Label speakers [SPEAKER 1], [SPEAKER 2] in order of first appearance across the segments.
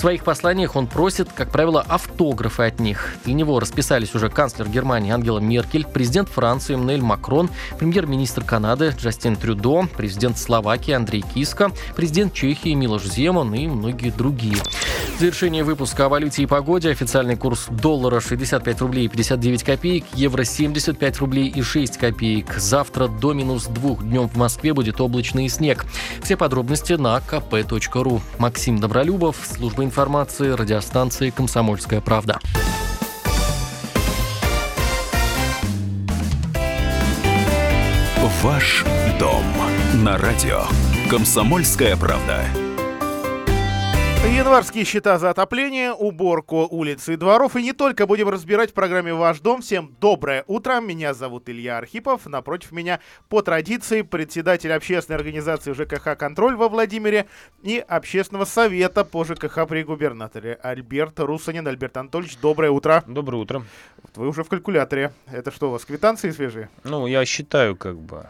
[SPEAKER 1] В своих посланиях он просит, как правило, автографы от них. Для него расписались уже канцлер Германии Ангела Меркель, президент Франции Эммануэль Макрон, премьер-министр Канады Джастин Трюдо, президент Словакии Андрей Киска, президент Чехии Милош Земан и многие другие. В завершение выпуска о валюте и погоде официальный курс доллара 65 рублей 59 копеек, евро 75 рублей и 6 копеек. Завтра до минус двух днем в Москве будет облачный снег. Все подробности на kp.ru. Максим Добролюбов, служба информации, радиостанции «Комсомольская правда».
[SPEAKER 2] Ваш дом на радио. Комсомольская правда.
[SPEAKER 3] Январские счета за отопление, уборку улиц и дворов. И не только будем разбирать в программе «Ваш дом». Всем доброе утро. Меня зовут Илья Архипов. Напротив меня, по традиции, председатель общественной организации ЖКХ «Контроль» во Владимире и общественного совета по ЖКХ при губернаторе Альберт Русанин. Альберт Анатольевич, доброе утро.
[SPEAKER 4] Доброе утро.
[SPEAKER 3] Вы уже в калькуляторе. Это что у вас, квитанции свежие?
[SPEAKER 4] Ну, я считаю, как бы,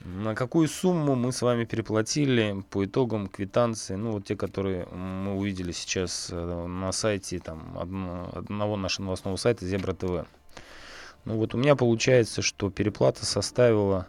[SPEAKER 4] на какую сумму мы с вами переплатили по итогам квитанции, ну вот те, которые мы увидели сейчас э, на сайте там, одного нашего новостного сайта Зебра ТВ. Ну вот у меня получается, что переплата составила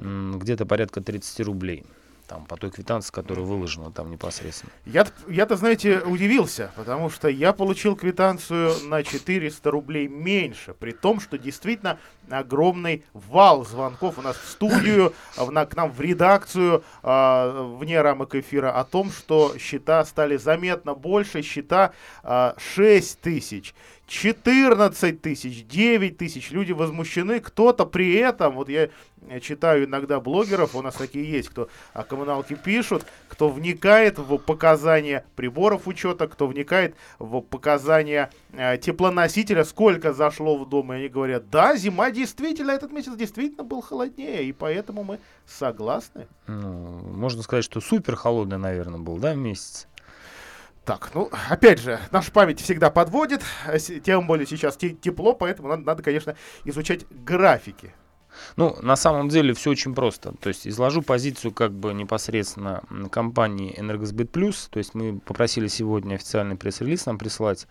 [SPEAKER 4] где-то порядка 30 рублей там, по той квитанции, которая выложена там непосредственно.
[SPEAKER 3] Я, я-то, знаете, удивился, потому что я получил квитанцию на 400 рублей меньше, при том, что действительно огромный вал звонков у нас в студию, в, на, к нам в редакцию, э, вне рамок эфира, о том, что счета стали заметно больше, счета э, 6 тысяч. 14 тысяч, 9 тысяч. Люди возмущены. Кто-то при этом, вот я читаю иногда блогеров, у нас такие есть, кто о коммуналке пишут, кто вникает в показания приборов учета, кто вникает в показания э, теплоносителя, сколько зашло в дом, и они говорят, да, зима действительно, этот месяц действительно был холоднее, и поэтому мы согласны.
[SPEAKER 4] Ну, можно сказать, что супер холодный, наверное, был, да, месяц?
[SPEAKER 3] Так, ну, опять же, наша память всегда подводит, а тем более сейчас тепло, поэтому надо, надо, конечно, изучать графики.
[SPEAKER 4] Ну, на самом деле все очень просто. То есть изложу позицию как бы непосредственно компании Энергосбыт Плюс. То есть мы попросили сегодня официальный пресс-релиз нам прислать.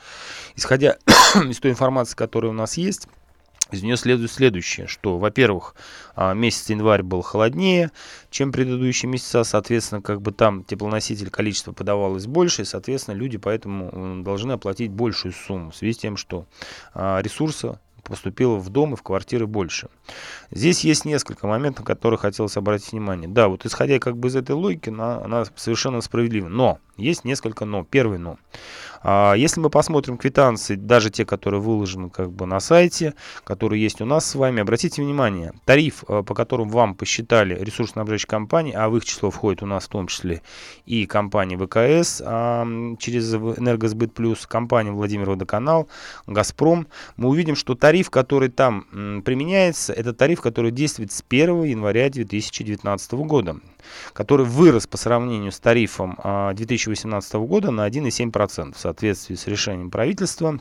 [SPEAKER 4] Исходя из той информации, которая у нас есть, из нее следует следующее, что, во-первых, а, месяц январь был холоднее, чем предыдущие месяца, соответственно, как бы там теплоноситель количество подавалось больше, и, соответственно, люди поэтому должны оплатить большую сумму в связи с тем, что а, ресурса поступило в дом и в квартиры больше. Здесь есть несколько моментов, на которые хотелось обратить внимание. Да, вот исходя как бы из этой логики, она, она совершенно справедлива. Но есть несколько но. Первый но. А если мы посмотрим квитанции, даже те, которые выложены как бы на сайте, которые есть у нас с вами, обратите внимание, тариф, э, по которому вам посчитали ресурсно-снабжающие компании, а в их число входит у нас в том числе и компания ВКС а, через Энергосбыт Плюс, компания Владимир Водоканал, Газпром, мы увидим, что тариф, который там применяется, это тариф, который действует с 1 января 2019 года, который вырос по сравнению с тарифом 2018 а, года на 1,7% в соответствии с решением правительства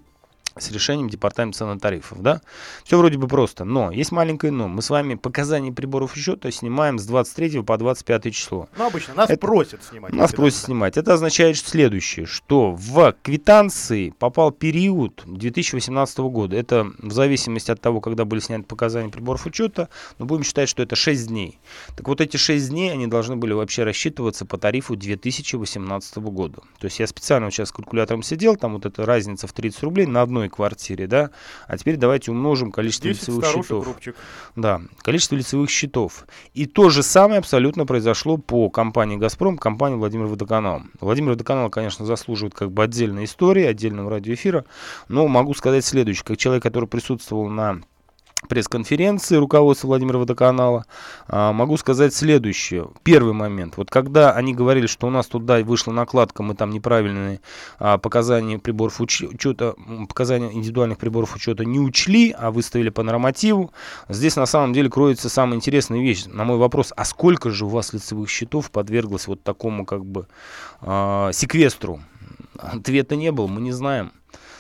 [SPEAKER 4] с решением департамента цен и тарифов, да? Все вроде бы просто, но есть маленькое но. Мы с вами показания приборов учета снимаем с 23 по 25 число.
[SPEAKER 3] Ну, обычно нас Это, просят снимать.
[SPEAKER 4] Нас просят снимать. Это означает следующее, что в квитанции попал период 2018 года. Это в зависимости от того, когда были сняты показания приборов учета, но будем считать, что это 6 дней. Так вот, эти 6 дней, они должны были вообще рассчитываться по тарифу 2018 года. То есть я специально вот сейчас с калькулятором сидел, там вот эта разница в 30 рублей на одной одной квартире, да, а теперь давайте умножим количество лицевых счетов. Рубчик. Да, количество лицевых счетов. И то же самое абсолютно произошло по компании «Газпром», компании «Владимир Водоканал». Владимир Водоканал, конечно, заслуживает как бы отдельной истории, отдельного радиоэфира, но могу сказать следующее. Как человек, который присутствовал на пресс-конференции руководства Владимира Водоканала, а, могу сказать следующее. Первый момент. Вот когда они говорили, что у нас туда вышла накладка, мы там неправильные а, показания приборов учета, показания индивидуальных приборов учета не учли, а выставили по нормативу, здесь на самом деле кроется самая интересная вещь. На мой вопрос, а сколько же у вас лицевых счетов подверглось вот такому как бы а, секвестру? Ответа не было, мы не знаем.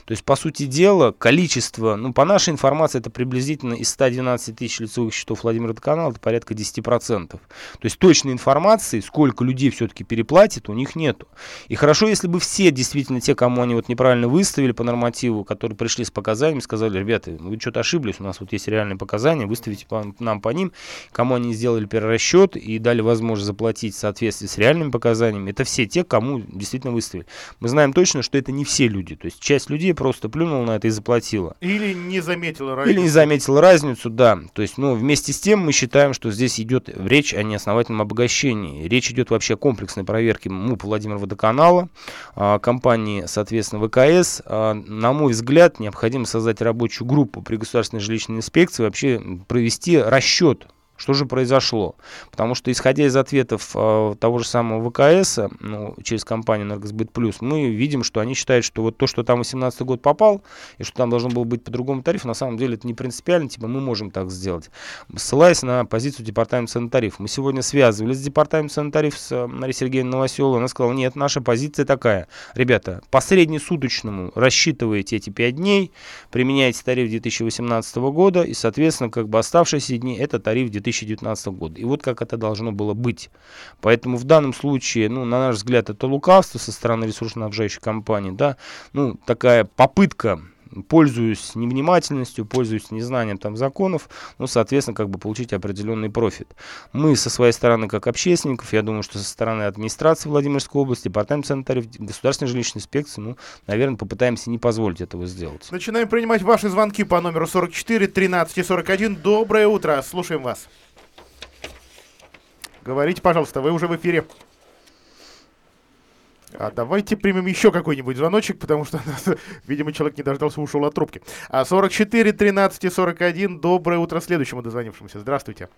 [SPEAKER 4] То есть, по сути дела, количество, ну, по нашей информации, это приблизительно из 112 тысяч лицевых счетов Владимира Водоканала, это порядка 10%. То есть, точной информации, сколько людей все-таки переплатит, у них нету. И хорошо, если бы все действительно те, кому они вот неправильно выставили по нормативу, которые пришли с показаниями, сказали, ребята, вы что-то ошиблись, у нас вот есть реальные показания, выставите по, нам по ним, кому они сделали перерасчет и дали возможность заплатить в соответствии с реальными показаниями, это все те, кому действительно выставили. Мы знаем точно, что это не все люди, то есть часть людей просто плюнула на это и заплатила.
[SPEAKER 3] Или не заметила разницу.
[SPEAKER 4] Или не заметила разницу, да. То есть, ну, вместе с тем мы считаем, что здесь идет речь о неосновательном обогащении. Речь идет вообще о комплексной проверке МУП Владимир Водоканала, а, компании, соответственно, ВКС. А, на мой взгляд, необходимо создать рабочую группу при государственной жилищной инспекции, вообще провести расчет что же произошло? Потому что, исходя из ответов э, того же самого ВКС, ну, через компанию «Энергосбыт Плюс», мы видим, что они считают, что вот то, что там 18 год попал, и что там должно было быть по другому тарифу, на самом деле это не принципиально, типа мы можем так сделать. Ссылаясь на позицию Департамента санитариф, мы сегодня связывались с Департаментом санитариф с э, Марией Сергеевной Новоселовой, она сказала, нет, наша позиция такая. Ребята, по среднесуточному рассчитываете эти 5 дней, применяете тариф 2018 года, и, соответственно, как бы оставшиеся дни, это тариф 2019 2019 года. И вот как это должно было быть. Поэтому в данном случае, ну, на наш взгляд, это лукавство со стороны ресурсоснабжающей компании, да, ну, такая попытка пользуюсь невнимательностью, пользуюсь незнанием там законов, ну, соответственно, как бы получить определенный профит. Мы со своей стороны, как общественников, я думаю, что со стороны администрации Владимирской области, департамент санитаров, государственной жилищной инспекции, ну, наверное, попытаемся не позволить этого сделать.
[SPEAKER 3] Начинаем принимать ваши звонки по номеру 44 13 41. Доброе утро, слушаем вас. Говорите, пожалуйста, вы уже в эфире. А давайте примем еще какой-нибудь звоночек, потому что, видимо, человек не дождался, ушел от трубки. А 44 13 и 41. Доброе утро следующему дозвонившемуся. Здравствуйте.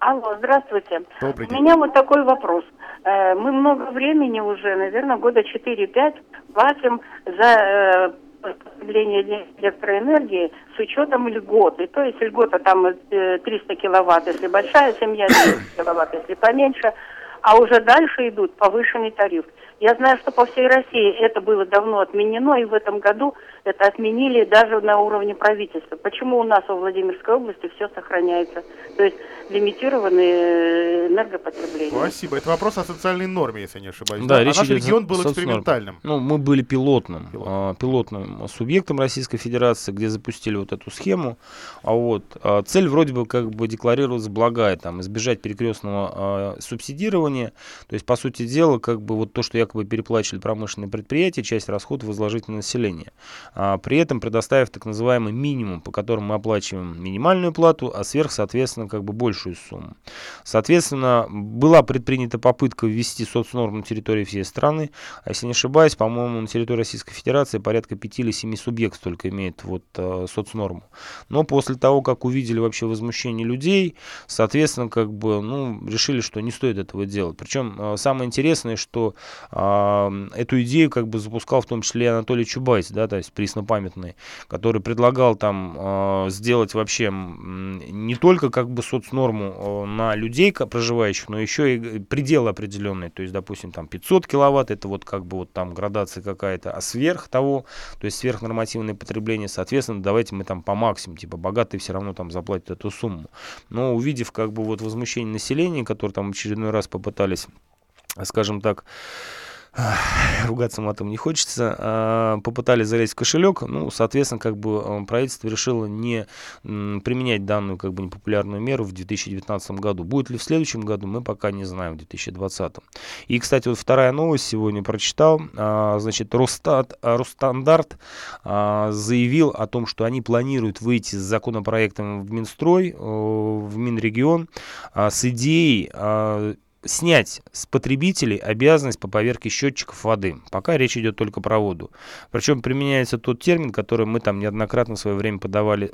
[SPEAKER 5] Алло, здравствуйте.
[SPEAKER 3] Добрый день.
[SPEAKER 5] У меня вот такой вопрос. Э, мы много времени уже, наверное, года 4-5 платим за э, потребление электроэнергии с учетом льготы. То есть льгота там 300 э, киловатт, если большая семья, 300 киловатт, если поменьше. А уже дальше идут повышенный тариф. Я знаю, что по всей России это было давно отменено, и в этом году это отменили даже на уровне правительства. Почему у нас во Владимирской области все сохраняется? То есть лимитированные энергопотребления.
[SPEAKER 3] Спасибо. Это вопрос о социальной норме, если не ошибаюсь.
[SPEAKER 4] Да,
[SPEAKER 3] а
[SPEAKER 4] речь
[SPEAKER 3] наш
[SPEAKER 4] идет
[SPEAKER 3] регион был экспериментальным.
[SPEAKER 4] Ну, мы были пилотным,
[SPEAKER 3] Пилот.
[SPEAKER 4] а, пилотным субъектом Российской Федерации, где запустили вот эту схему. А вот а, цель вроде бы как бы декларировалась благая, там, избежать перекрестного а, субсидирования. То есть, по сути дела, как бы вот то, что якобы переплачивали промышленные предприятия, часть расходов возложить на население. А, при этом предоставив так называемый минимум, по которому мы оплачиваем минимальную плату, а сверх, соответственно, как бы большую сумму. Соответственно, была предпринята попытка ввести соцнорму на территории всей страны. А если не ошибаюсь, по-моему, на территории Российской Федерации порядка 5 или 7 субъектов только имеет вот э, соцнорму. Но после того, как увидели вообще возмущение людей, соответственно, как бы, ну, решили, что не стоит этого делать. Причем э, самое интересное, что эту идею как бы запускал в том числе Анатолий Чубайс, да, то есть преснопамятный, который предлагал там э, сделать вообще не только как бы соцнорму э, на людей проживающих, но еще и пределы определенные, то есть, допустим, там 500 киловатт, это вот как бы вот там градация какая-то, а сверх того, то есть сверхнормативное потребление, соответственно, давайте мы там по максимуму, типа богатые все равно там заплатят эту сумму. Но увидев как бы вот возмущение населения, которое там очередной раз попытались скажем так, ругаться матом не хочется, а, попытались залезть в кошелек, ну, соответственно, как бы а, правительство решило не применять данную как бы непопулярную меру в 2019 году. Будет ли в следующем году, мы пока не знаем, в 2020. И, кстати, вот вторая новость сегодня прочитал, а, значит, Росстат, Росстандарт а, заявил о том, что они планируют выйти с законопроектом в Минстрой, э, в Минрегион с идеей снять с потребителей обязанность по поверке счетчиков воды. Пока речь идет только про воду. Причем применяется тот термин, который мы там неоднократно в свое время подавали,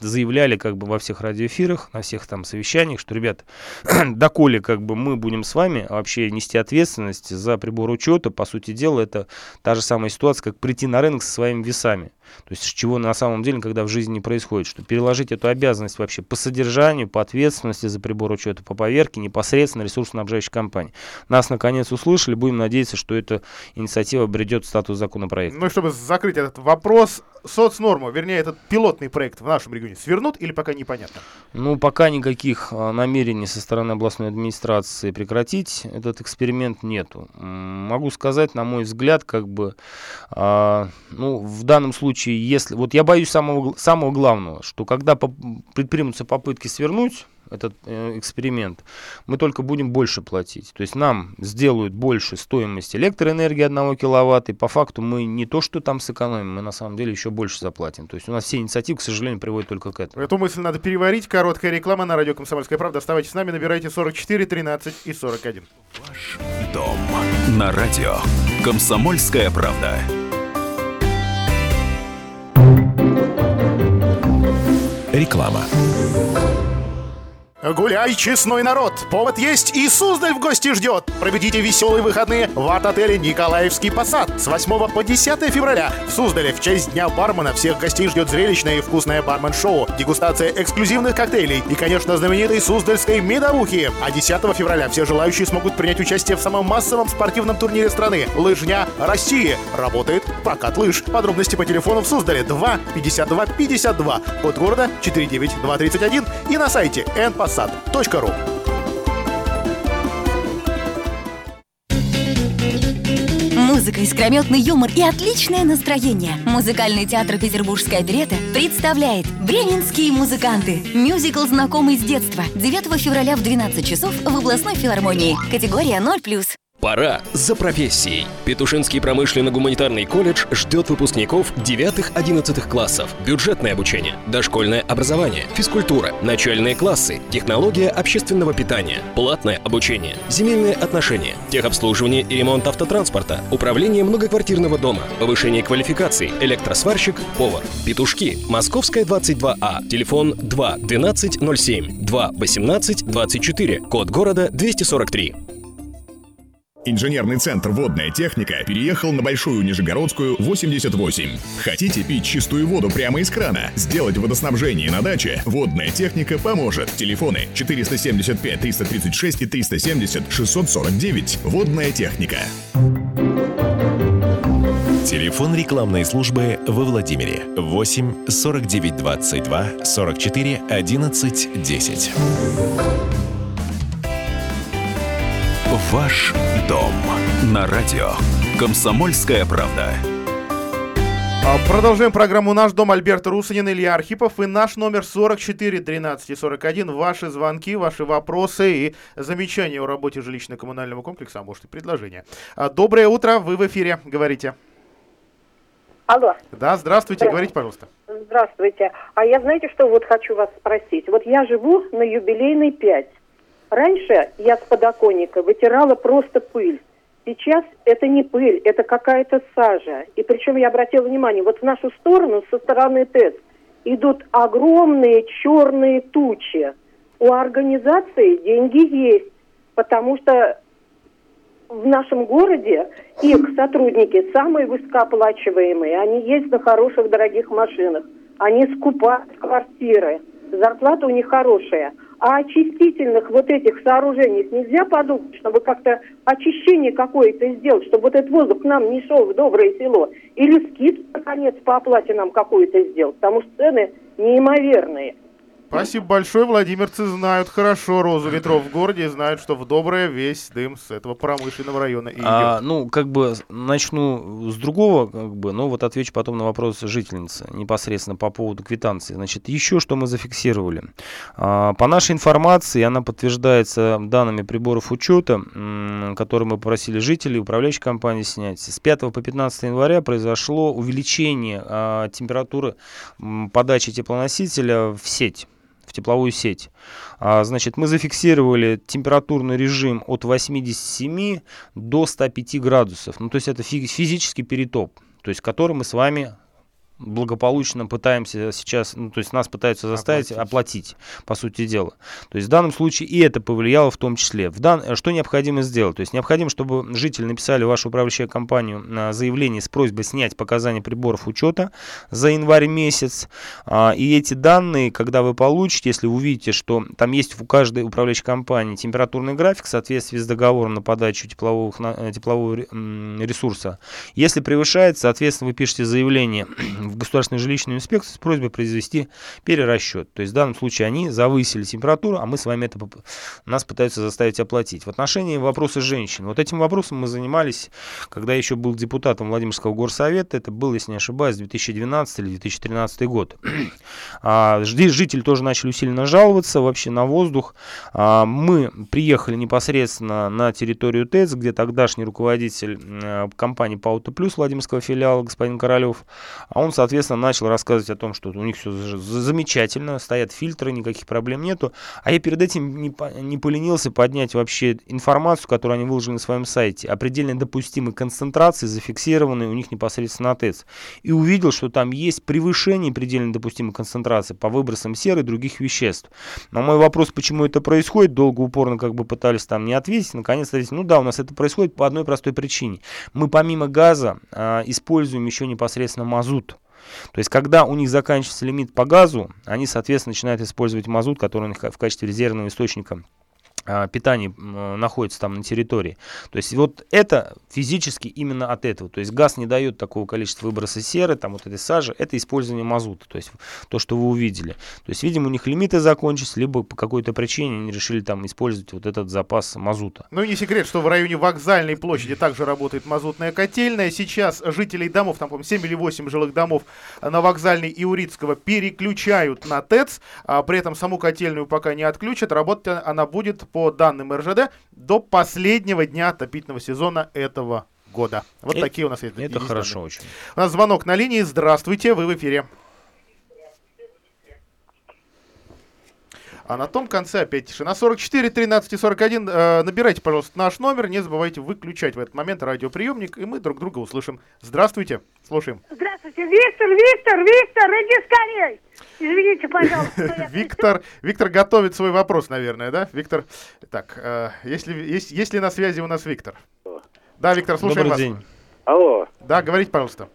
[SPEAKER 4] заявляли как бы во всех радиоэфирах, на всех там совещаниях, что, ребят, доколе как бы мы будем с вами вообще нести ответственность за прибор учета, по сути дела, это та же самая ситуация, как прийти на рынок со своими весами. То есть чего на самом деле никогда в жизни не происходит, что переложить эту обязанность вообще по содержанию, по ответственности за прибор учета, по поверке непосредственно ресурсоснабжающей снабжающих компаний. Нас, наконец, услышали. Будем надеяться, что эта инициатива обретет статус законопроекта.
[SPEAKER 3] Ну и чтобы закрыть этот вопрос, соцнорму, вернее, этот пилотный проект в нашем регионе свернут или пока непонятно?
[SPEAKER 4] Ну, пока никаких а, намерений со стороны областной администрации прекратить этот эксперимент нету. Могу сказать, на мой взгляд, как бы, а, ну, в данном случае, если... Вот я боюсь самого, самого главного, что когда предпримутся попытки свернуть этот э, эксперимент, мы только будем больше платить. То есть нам сделают больше стоимость электроэнергии 1 киловатта, и по факту мы не то, что там сэкономим, мы на самом деле еще больше заплатим. То есть у нас все инициативы, к сожалению, приводят только к этому.
[SPEAKER 3] Эту мысль надо переварить. Короткая реклама на радио «Комсомольская правда». Оставайтесь с нами, набирайте 44, 13 и 41.
[SPEAKER 2] Ваш дом на радио «Комсомольская правда». Реклама.
[SPEAKER 3] Гуляй, честной народ! Повод есть и Суздаль в гости ждет! Проведите веселые выходные в арт-отеле «Николаевский посад» с 8 по 10 февраля в Суздале в честь Дня бармена всех гостей ждет зрелищное и вкусное бармен-шоу, дегустация эксклюзивных коктейлей и, конечно, знаменитой суздальской медовухи. А 10 февраля все желающие смогут принять участие в самом массовом спортивном турнире страны «Лыжня России». Работает прокат лыж. Подробности по телефону в Суздале 2 52 52, код города 49231 и на сайте npass passat.ru
[SPEAKER 6] Музыка, искрометный юмор и отличное настроение. Музыкальный театр «Петербургская оперета» представляет «Бременские музыканты». Мюзикл знакомый с детства. 9 февраля в 12 часов в областной филармонии. Категория 0+.
[SPEAKER 7] Пора за профессией. Петушинский промышленно-гуманитарный колледж ждет выпускников 9-11 классов. Бюджетное обучение, дошкольное образование, физкультура, начальные классы, технология общественного питания, платное обучение, земельные отношения, техобслуживание и ремонт автотранспорта, управление многоквартирного дома, повышение квалификации, электросварщик, повар. Петушки. Московская 22А. Телефон 2 12 07 2 18 24. Код города 243.
[SPEAKER 8] Инженерный центр «Водная техника» переехал на Большую Нижегородскую, 88. Хотите пить чистую воду прямо из крана? Сделать водоснабжение на даче? «Водная техника» поможет. Телефоны 475 336 и 370 649. «Водная техника».
[SPEAKER 2] Телефон рекламной службы во Владимире 8 49 22 44 11 10. Ваш дом на радио «Комсомольская правда».
[SPEAKER 3] А, Продолжаем программу «Наш дом» Альберт Русанин, Илья Архипов и наш номер 44 13 и 41. Ваши звонки, ваши вопросы и замечания о работе жилищно-коммунального комплекса, а может и предложения. А, Доброе утро, вы в эфире, говорите.
[SPEAKER 9] Алло.
[SPEAKER 3] Да, здравствуйте, говорите, пожалуйста.
[SPEAKER 9] Здравствуйте. А я знаете, что вот хочу вас спросить? Вот я живу на юбилейной 5. Раньше я с подоконника вытирала просто пыль. Сейчас это не пыль, это какая-то сажа. И причем я обратила внимание, вот в нашу сторону, со стороны ТЭЦ, идут огромные черные тучи. У организации деньги есть, потому что в нашем городе их сотрудники самые высокооплачиваемые. Они ездят на хороших, дорогих машинах. Они скупают квартиры. Зарплата у них хорошая. А очистительных вот этих сооружений нельзя подумать, чтобы как-то очищение какое-то сделать, чтобы вот этот воздух к нам не шел в доброе село. Или скид, наконец, по оплате нам какую-то сделать, потому что цены неимоверные.
[SPEAKER 3] Спасибо большое. Владимирцы знают хорошо розу ветров в городе и знают, что в доброе весь дым с этого промышленного района и идет.
[SPEAKER 4] А, ну, как бы начну с другого, как бы, но вот отвечу потом на вопрос жительницы непосредственно по поводу квитанции. Значит, еще что мы зафиксировали. А, по нашей информации, она подтверждается данными приборов учета, м, которые мы попросили жителей, управляющей компании снять. С 5 по 15 января произошло увеличение а, температуры м, подачи теплоносителя в сеть в тепловую сеть. А, значит, мы зафиксировали температурный режим от 87 до 105 градусов. Ну, то есть это фи- физический перетоп, то есть который мы с вами благополучно пытаемся сейчас, ну, то есть нас пытаются заставить оплатить. оплатить, по сути дела. То есть в данном случае и это повлияло в том числе. В дан... Что необходимо сделать? То есть необходимо, чтобы жители написали в вашу управляющую компанию а, заявление с просьбой снять показания приборов учета за январь месяц. А, и эти данные, когда вы получите, если увидите, что там есть у каждой управляющей компании температурный график в соответствии с договором на подачу теплового, э, теплового ресурса, если превышает, соответственно, вы пишете заявление в Государственную жилищную инспекцию с просьбой произвести перерасчет. То есть в данном случае они завысили температуру, а мы с вами это нас пытаются заставить оплатить. В отношении вопроса женщин. Вот этим вопросом мы занимались, когда еще был депутатом Владимирского горсовета. Это был, если не ошибаюсь, 2012 или 2013 год. А, здесь жители тоже начали усиленно жаловаться вообще на воздух. А, мы приехали непосредственно на территорию ТЭЦ, где тогдашний руководитель э, компании Паута Плюс Владимирского филиала, господин Королев, а он, соответственно, начал рассказывать о том, что у них все замечательно, стоят фильтры, никаких проблем нету. А я перед этим не, не поленился поднять вообще информацию, которую они выложили на своем сайте, о предельно допустимой концентрации, зафиксированной у них непосредственно на ТЭЦ. И увидел, что там есть превышение предельно допустимой концентрации по выбросам серы и других веществ. На мой вопрос, почему это происходит, долго упорно как бы пытались там не ответить, наконец ответить, ну да, у нас это происходит по одной простой причине. Мы помимо газа а, используем еще непосредственно мазут. То есть, когда у них заканчивается лимит по газу, они, соответственно, начинают использовать мазут, который у них в качестве резервного источника а, питание находится там на территории. То есть вот это физически именно от этого. То есть газ не дает такого количества выброса серы, там вот этой сажи, это использование мазута, то есть то, что вы увидели. То есть, видимо, у них лимиты закончились, либо по какой-то причине они решили там использовать вот этот запас мазута.
[SPEAKER 3] Ну и не секрет, что в районе вокзальной площади также работает мазутная котельная. Сейчас жителей домов, там, по-моему, 7 или 8 жилых домов на вокзальной и Урицкого переключают на ТЭЦ, а при этом саму котельную пока не отключат, работать она будет по данным РЖД, до последнего дня отопительного сезона этого года. Вот
[SPEAKER 4] это,
[SPEAKER 3] такие у нас есть.
[SPEAKER 4] Это хорошо очень.
[SPEAKER 3] У нас звонок на линии. Здравствуйте, вы в эфире. А на том конце опять тишина. 44 13 41. Э, набирайте, пожалуйста, наш номер. Не забывайте выключать в этот момент радиоприемник, и мы друг друга услышим. Здравствуйте. Слушаем.
[SPEAKER 10] Здравствуйте. Виктор, Виктор, Виктор, иди скорей. Извините, пожалуйста.
[SPEAKER 3] Виктор, Виктор готовит свой вопрос, наверное, да? Виктор, так, э, если, есть, есть ли на связи у нас Виктор? Да, Виктор, слушаем
[SPEAKER 4] Добрый
[SPEAKER 3] вас.
[SPEAKER 4] день.
[SPEAKER 11] Алло,
[SPEAKER 3] Да, говорите, пожалуйста.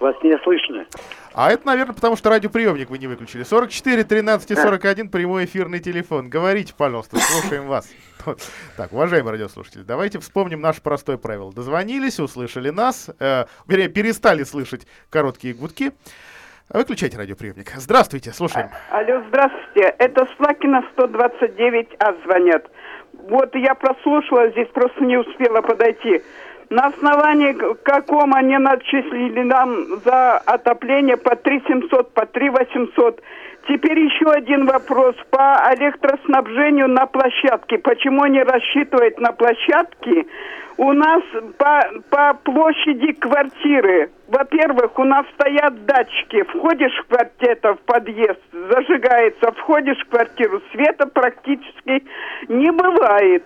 [SPEAKER 11] вас не слышно.
[SPEAKER 3] А это, наверное, потому что радиоприемник вы не выключили. 44 13 и 41 прямой эфирный телефон. Говорите, пожалуйста, слушаем вас. Так, уважаемые радиослушатели, давайте вспомним наше простое правило. Дозвонились, услышали нас, э, вернее, перестали слышать короткие гудки. Выключайте радиоприемник. Здравствуйте, слушаем.
[SPEAKER 12] Алло, здравствуйте. Это Слакина 129А звонят. Вот я прослушала, здесь просто не успела подойти. На основании каком они начислили нам за отопление по 3 700, по 3 800. Теперь еще один вопрос по электроснабжению на площадке. Почему они рассчитывают на площадке? У нас по, по площади квартиры. Во-первых, у нас стоят датчики. Входишь в квартиру, в подъезд, зажигается. Входишь в квартиру, света практически не бывает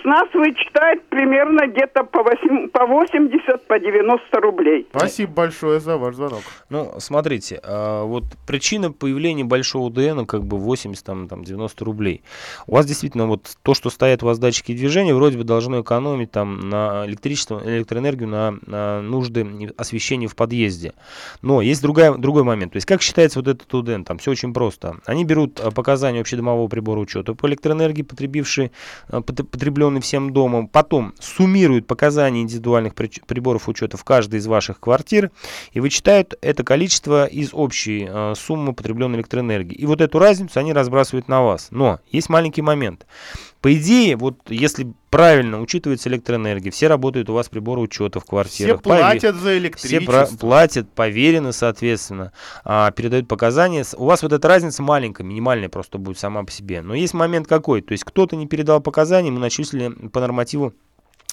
[SPEAKER 12] с нас вычитают примерно где-то по, 8, по 80, по 90 рублей.
[SPEAKER 3] Спасибо большое за ваш звонок.
[SPEAKER 4] Ну, смотрите, а, вот причина появления большого ДН, как бы 80, там, там 90 рублей. У вас действительно вот то, что стоят у вас датчики движения, вроде бы должно экономить там на электричество, электроэнергию, на, на нужды освещения в подъезде. Но есть другая, другой момент. То есть как считается вот этот УДН? Там все очень просто. Они берут а, показания общедомового прибора учета по электроэнергии, потребивший, а, потребленный всем домом, потом суммируют показания индивидуальных приборов учета в каждой из ваших квартир и вычитают это количество из общей э, суммы потребленной электроэнергии. И вот эту разницу они разбрасывают на вас. Но есть маленький момент. По идее, вот если правильно учитывается электроэнергия, все работают у вас приборы учета в квартирах.
[SPEAKER 3] Все платят за электричество.
[SPEAKER 4] Все платят, поверены, соответственно, а, передают показания. У вас вот эта разница маленькая, минимальная просто будет сама по себе. Но есть момент какой, то есть кто-то не передал показания, ему начислили по нормативу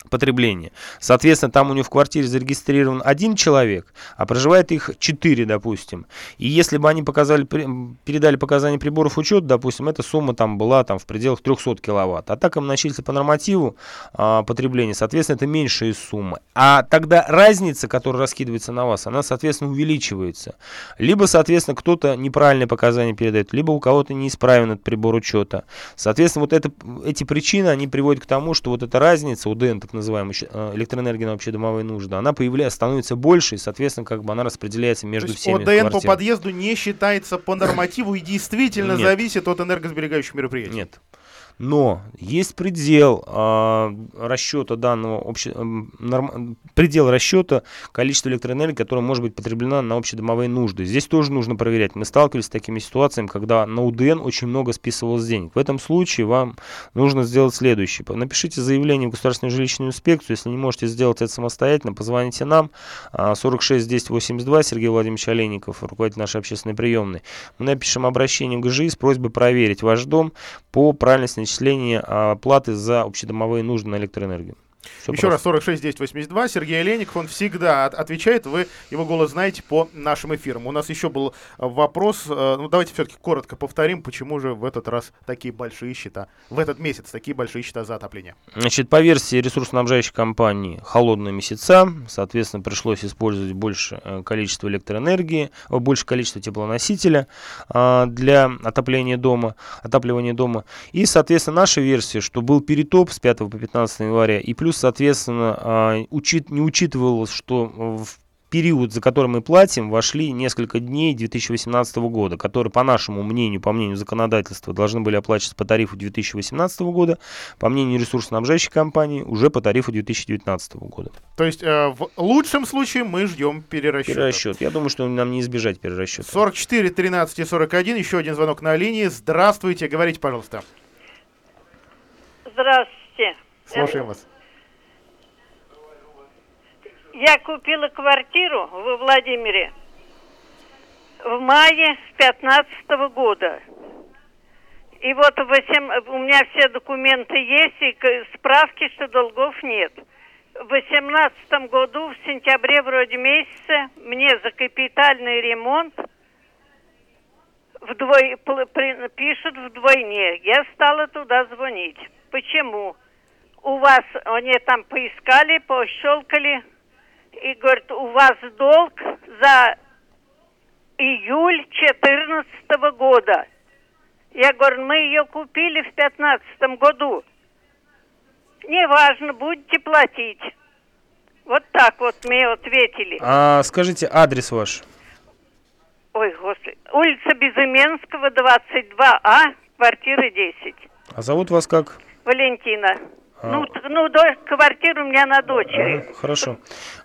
[SPEAKER 4] потребления. Соответственно, там у него в квартире зарегистрирован один человек, а проживает их четыре, допустим. И если бы они показали, передали показания приборов учета, допустим, эта сумма там была там, в пределах 300 киловатт. А так им начислили по нормативу а, потребления, соответственно, это меньшая сумма. А тогда разница, которая раскидывается на вас, она, соответственно, увеличивается. Либо, соответственно, кто-то неправильные показания передает, либо у кого-то неисправен этот прибор учета. Соответственно, вот это, эти причины, они приводят к тому, что вот эта разница, УДН, так называемая, э, электроэнергия на общедомовые нужды, она появляется, становится больше, и, соответственно, как бы она распределяется между
[SPEAKER 3] То есть
[SPEAKER 4] всеми
[SPEAKER 3] ОДН по подъезду не считается по нормативу и действительно Нет. зависит от энергосберегающих мероприятий?
[SPEAKER 4] Нет. Но есть предел э, расчета данного обще, норм, предел расчета количества электроэнергии, которое может быть потреблено на общедомовые нужды. Здесь тоже нужно проверять. Мы сталкивались с такими ситуациями, когда на УДН очень много списывалось денег. В этом случае вам нужно сделать следующее. Напишите заявление в Государственную жилищную инспекцию. Если не можете сделать это самостоятельно, позвоните нам. 46 10 82 Сергей Владимирович Олейников, руководитель нашей общественной приемной. Мы напишем обращение в ГЖИ с просьбой проверить ваш дом по правильности начисления платы за общедомовые нужды на электроэнергию.
[SPEAKER 3] Все Еще просто. раз, 46 10 82. Сергей Олеников, он всегда отвечает. Вы его голос знаете по нашим эфирам. У нас еще был э, вопрос. Э, ну, давайте все-таки коротко повторим, почему же в этот раз такие большие счета, в этот месяц такие большие счета за отопление.
[SPEAKER 4] Значит, по версии ресурсоснабжающей компании, холодные месяца, соответственно, пришлось использовать больше э, количества электроэнергии, больше количества теплоносителя для отопления дома, отапливания дома. И, соответственно, наша версия, что был перетоп с 5 по 15 января, и плюс соответственно, а, учит, не учитывалось, что в период, за который мы платим, вошли несколько дней 2018 года, которые, по нашему мнению, по мнению законодательства, должны были оплачиваться по тарифу 2018 года, по мнению ресурсоснабжающей компании, уже по тарифу 2019 года.
[SPEAKER 3] То есть э, в лучшем случае мы ждем перерасчет.
[SPEAKER 4] Перерасчет. Я думаю, что нам не избежать перерасчета.
[SPEAKER 3] 44, 13 и 41. Еще один звонок на линии. Здравствуйте. Говорите, пожалуйста.
[SPEAKER 10] Здравствуйте.
[SPEAKER 3] Слушаем вас.
[SPEAKER 10] Я купила квартиру во Владимире в мае 15 года. И вот 8, у меня все документы есть и справки, что долгов нет. В 18 году, в сентябре вроде месяце, мне за капитальный ремонт вдвой, пишут вдвойне. Я стала туда звонить. Почему? У вас, они там поискали, пощелкали, и говорит, у вас долг за июль 14 года. Я говорю, мы ее купили в 15 году. Неважно, будете платить. Вот так вот мне ответили.
[SPEAKER 4] А скажите адрес ваш?
[SPEAKER 10] Ой, господи. Улица Безыменского, 22А, квартира 10.
[SPEAKER 4] А зовут вас как?
[SPEAKER 10] Валентина. А. Ну, ну, до, квартира у меня на дочери.
[SPEAKER 4] Хорошо.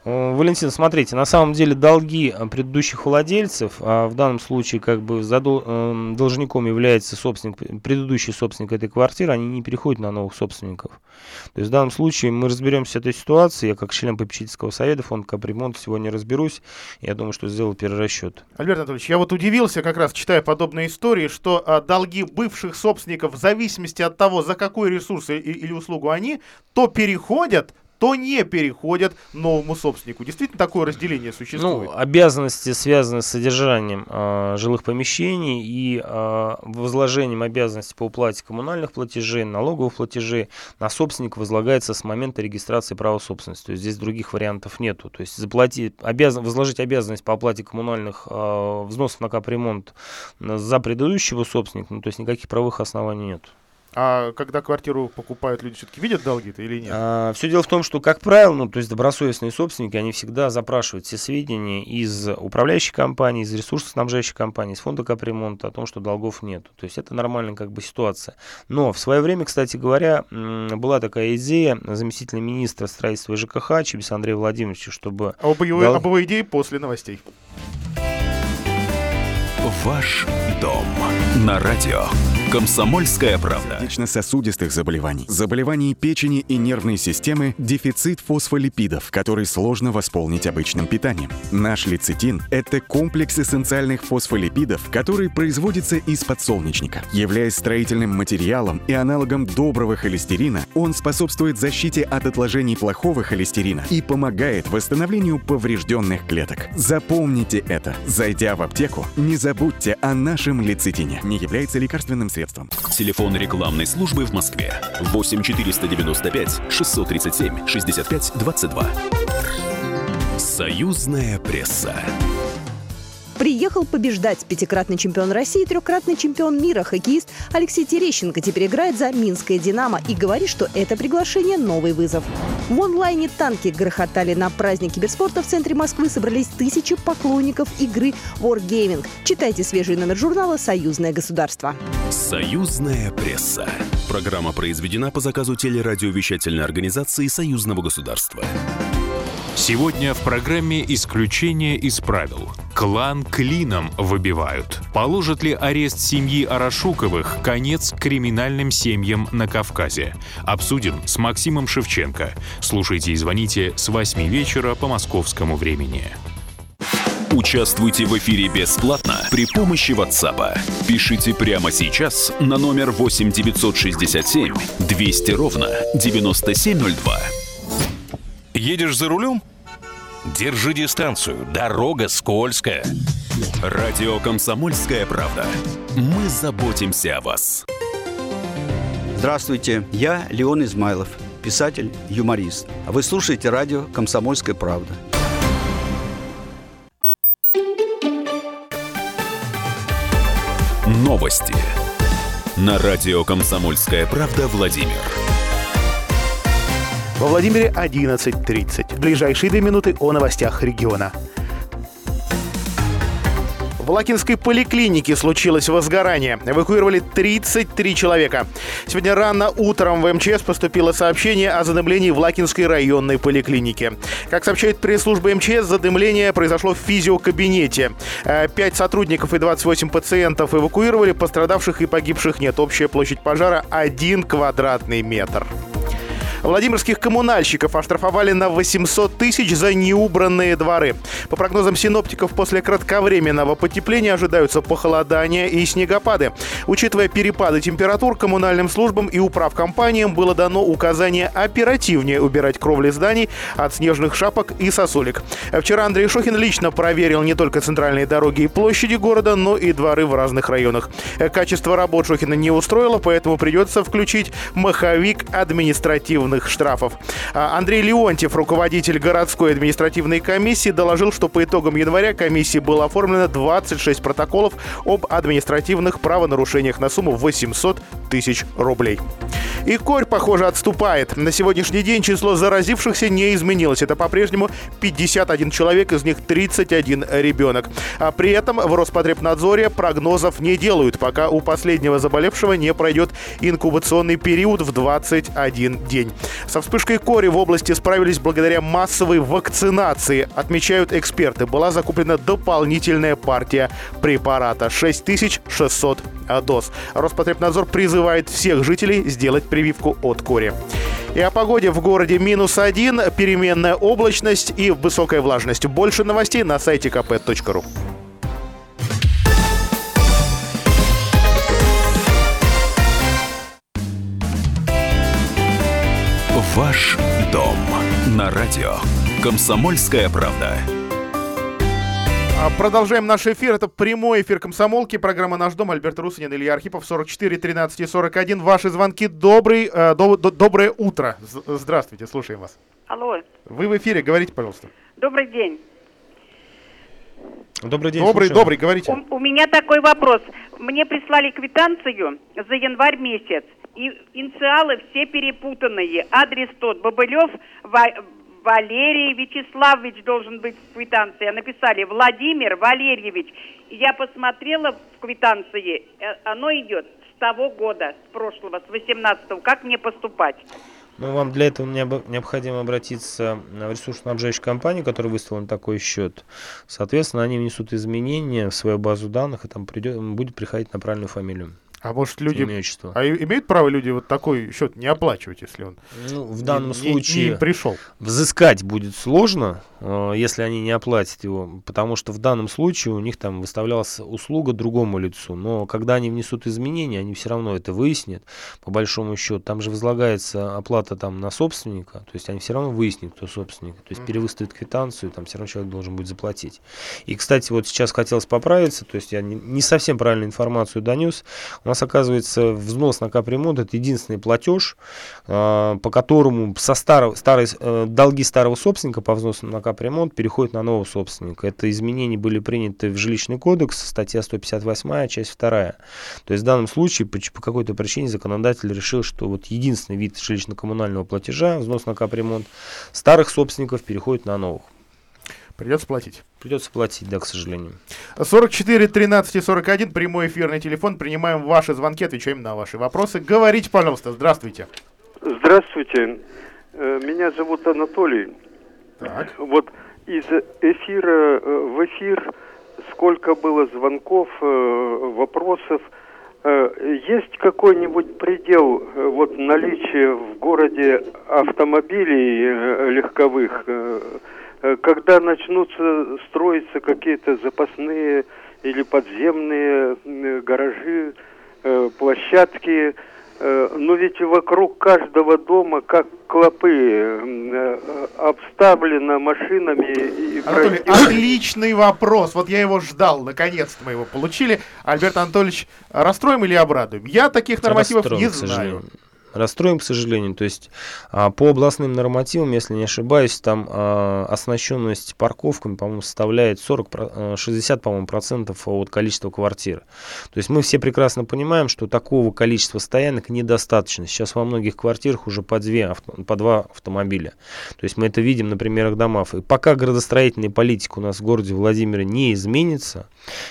[SPEAKER 4] Валентин, смотрите, на самом деле долги э, предыдущих владельцев, а в данном случае как бы за э, должником является собственник, предыдущий собственник этой квартиры, они не переходят на новых собственников. То есть в данном случае мы разберемся с этой ситуацией. Я как член попечительского совета фонда капремонт сегодня разберусь. Я думаю, что сделал перерасчет.
[SPEAKER 3] Альберт Анатольевич, я вот удивился как раз, читая подобные истории, что а, долги бывших собственников в зависимости от того, за какой ресурс или услугу они, то переходят то не переходят новому собственнику. Действительно, такое разделение существует?
[SPEAKER 4] Ну, обязанности связаны с содержанием э, жилых помещений и э, возложением обязанностей по уплате коммунальных платежей, налоговых платежей на собственника возлагается с момента регистрации права собственности. То есть здесь других вариантов нету. То есть заплатить, обязан, возложить обязанность по оплате коммунальных э, взносов на капремонт за предыдущего собственника, ну, то есть никаких правовых оснований нет.
[SPEAKER 3] А когда квартиру покупают, люди все-таки видят долги-то или нет?
[SPEAKER 4] А, все дело в том, что, как правило, ну, то есть добросовестные собственники, они всегда запрашивают все сведения из управляющей компании, из ресурсоснабжающей компании, из фонда капремонта о том, что долгов нет. То есть это нормальная как бы ситуация. Но в свое время, кстати говоря, была такая идея заместителя министра строительства и ЖКХ Чебиса Андрея Владимировича, чтобы...
[SPEAKER 3] А об его, дол... об его идее после новостей.
[SPEAKER 2] Ваш дом на радио. Комсомольская правда.
[SPEAKER 13] Сердечно-сосудистых заболеваний, заболеваний печени и нервной системы, дефицит фосфолипидов, который сложно восполнить обычным питанием. Наш лецитин – это комплекс эссенциальных фосфолипидов, который производится из подсолнечника. Являясь строительным материалом и аналогом доброго холестерина, он способствует защите от отложений плохого холестерина и помогает восстановлению поврежденных клеток. Запомните это. Зайдя в аптеку, не забудьте о нашем лецитине. Не является лекарственным средством.
[SPEAKER 2] Телефон рекламной службы в Москве 8 495 637 65 22. Союзная пресса.
[SPEAKER 14] Приехал побеждать пятикратный чемпион России, трехкратный чемпион мира, хоккеист Алексей Терещенко теперь играет за Минское «Динамо» и говорит, что это приглашение – новый вызов. В онлайне танки грохотали на праздник киберспорта в центре Москвы. Собрались тысячи поклонников игры Wargaming. Читайте свежий номер журнала «Союзное государство».
[SPEAKER 2] Союзная пресса. Программа произведена по заказу телерадиовещательной организации Союзного государства.
[SPEAKER 15] Сегодня в программе «Исключение из правил». Клан клином выбивают. Положит ли арест семьи Арашуковых конец криминальным семьям на Кавказе? Обсудим с Максимом Шевченко. Слушайте и звоните с 8 вечера по московскому времени.
[SPEAKER 2] Участвуйте в эфире бесплатно при помощи WhatsApp. Пишите прямо сейчас на номер 8 967 200 ровно 9702.
[SPEAKER 16] Едешь за рулем? Держи дистанцию, дорога скользкая.
[SPEAKER 2] Радио «Комсомольская правда». Мы заботимся о вас.
[SPEAKER 17] Здравствуйте, я Леон Измайлов, писатель, юморист. А вы слушаете радио «Комсомольская правда».
[SPEAKER 2] Новости. На радио «Комсомольская правда» Владимир.
[SPEAKER 3] Во Владимире 11.30. В ближайшие две минуты о новостях региона. В Лакинской поликлинике случилось возгорание. Эвакуировали 33 человека. Сегодня рано утром в МЧС поступило сообщение о задымлении в Лакинской районной поликлинике. Как сообщает пресс-служба МЧС, задымление произошло в физиокабинете. Э, пять сотрудников и 28 пациентов эвакуировали, пострадавших и погибших нет. Общая площадь пожара 1 квадратный метр. Владимирских коммунальщиков оштрафовали на 800 тысяч за неубранные дворы. По прогнозам синоптиков, после кратковременного потепления ожидаются похолодания и снегопады. Учитывая перепады температур, коммунальным службам и управкомпаниям было дано указание оперативнее убирать кровли зданий от снежных шапок и сосулек. Вчера Андрей Шохин лично проверил не только центральные дороги и площади города, но и дворы в разных районах. Качество работ Шохина не устроило, поэтому придется включить маховик административных административных штрафов. А, Андрей Леонтьев, руководитель городской административной комиссии, доложил, что по итогам января комиссии было оформлено 26 протоколов об административных правонарушениях на сумму 800 тысяч рублей. И корь, похоже, отступает. На сегодняшний день число заразившихся не изменилось. Это по-прежнему 51 человек, из них 31 ребенок. А при этом в Роспотребнадзоре прогнозов не делают, пока у последнего заболевшего не пройдет инкубационный период в 21 день. Со вспышкой кори в области справились благодаря массовой вакцинации, отмечают эксперты. Была закуплена дополнительная партия препарата 6600 доз. Роспотребнадзор призывает всех жителей сделать прививку от кори. И о погоде в городе минус один, переменная облачность и высокая влажность. Больше новостей на сайте kp.ru.
[SPEAKER 2] Ваш дом на радио. Комсомольская правда.
[SPEAKER 3] А, продолжаем наш эфир. Это прямой эфир комсомолки. Программа «Наш дом». Альберт Русанин, Илья Архипов. 44 13 и 41. Ваши звонки. Добрый, э, до, до, доброе утро. Здравствуйте, слушаем вас.
[SPEAKER 18] Алло.
[SPEAKER 3] Вы в эфире. Говорите, пожалуйста.
[SPEAKER 18] Добрый день.
[SPEAKER 3] Добрый день. Добрый, добрый, говорите.
[SPEAKER 18] У, у меня такой вопрос. Мне прислали квитанцию за январь месяц. И инициалы все перепутанные. Адрес тот, Бобылев, Валерий Вячеславович должен быть в квитанции. А написали Владимир Валерьевич. Я посмотрела в квитанции, э, оно идет с того года, с прошлого, с 18-го. Как мне поступать?
[SPEAKER 4] Ну, вам для этого необходимо обратиться в ресурсно-снабжающую компанию, которая выставила такой счет. Соответственно, они внесут изменения в свою базу данных, и там придет, будет приходить на правильную фамилию.
[SPEAKER 3] А может люди...
[SPEAKER 4] Имя, отчество.
[SPEAKER 3] А имеют право люди вот такой счет не оплачивать, если он
[SPEAKER 4] Ну, в данном
[SPEAKER 3] не-
[SPEAKER 4] случае
[SPEAKER 3] не пришел?
[SPEAKER 4] взыскать будет сложно, если они не оплатят его, потому что в данном случае у них там выставлялась услуга другому лицу. Но когда они внесут изменения, они все равно это выяснят, по большому счету. Там же возлагается оплата там на собственника, то есть они все равно выяснят, кто собственник. То есть перевыставят квитанцию, там все равно человек должен будет заплатить. И, кстати, вот сейчас хотелось поправиться, то есть я не, не совсем правильную информацию донес. У нас, оказывается, взнос на капремонт это единственный платеж, э, по которому со старого, старой, э, долги старого собственника по взносу на капремонт переходят на нового собственника. Это изменения были приняты в жилищный кодекс, статья 158, часть 2. То есть в данном случае по, по какой-то причине законодатель решил, что вот единственный вид жилищно-коммунального платежа, взнос на капремонт, старых собственников переходит на новых.
[SPEAKER 3] Придется платить.
[SPEAKER 4] Придется платить, да, к сожалению.
[SPEAKER 3] 44 13 и 41, прямой эфирный телефон. Принимаем ваши звонки, отвечаем на ваши вопросы. Говорите, пожалуйста. Здравствуйте.
[SPEAKER 19] Здравствуйте, Э, меня зовут Анатолий.
[SPEAKER 3] Так.
[SPEAKER 19] Вот из эфира э, в эфир сколько было звонков, э, вопросов. Э, Есть какой-нибудь предел вот наличия в городе автомобилей легковых, когда начнутся строиться какие-то запасные или подземные гаражи, площадки, но ведь вокруг каждого дома, как клопы, э, э, обставлено машинами и
[SPEAKER 3] Анатолий,
[SPEAKER 19] проектируют-
[SPEAKER 3] отличный вопрос. Вот я его ждал. Наконец-то мы его получили. Альберт Анатольевич, расстроим или обрадуем? Я таких нормативов
[SPEAKER 4] Расстроен,
[SPEAKER 3] не
[SPEAKER 4] к
[SPEAKER 3] знаю.
[SPEAKER 4] Расстроим, к сожалению. То есть а, по областным нормативам, если не ошибаюсь, там а, оснащенность парковками, по-моему, составляет 40, про- э, 60, по-моему, процентов от количества квартир. То есть мы все прекрасно понимаем, что такого количества стоянок недостаточно. Сейчас во многих квартирах уже по, две, по два автомобиля. То есть мы это видим на примерах домов. И пока градостроительная политика у нас в городе Владимире не изменится,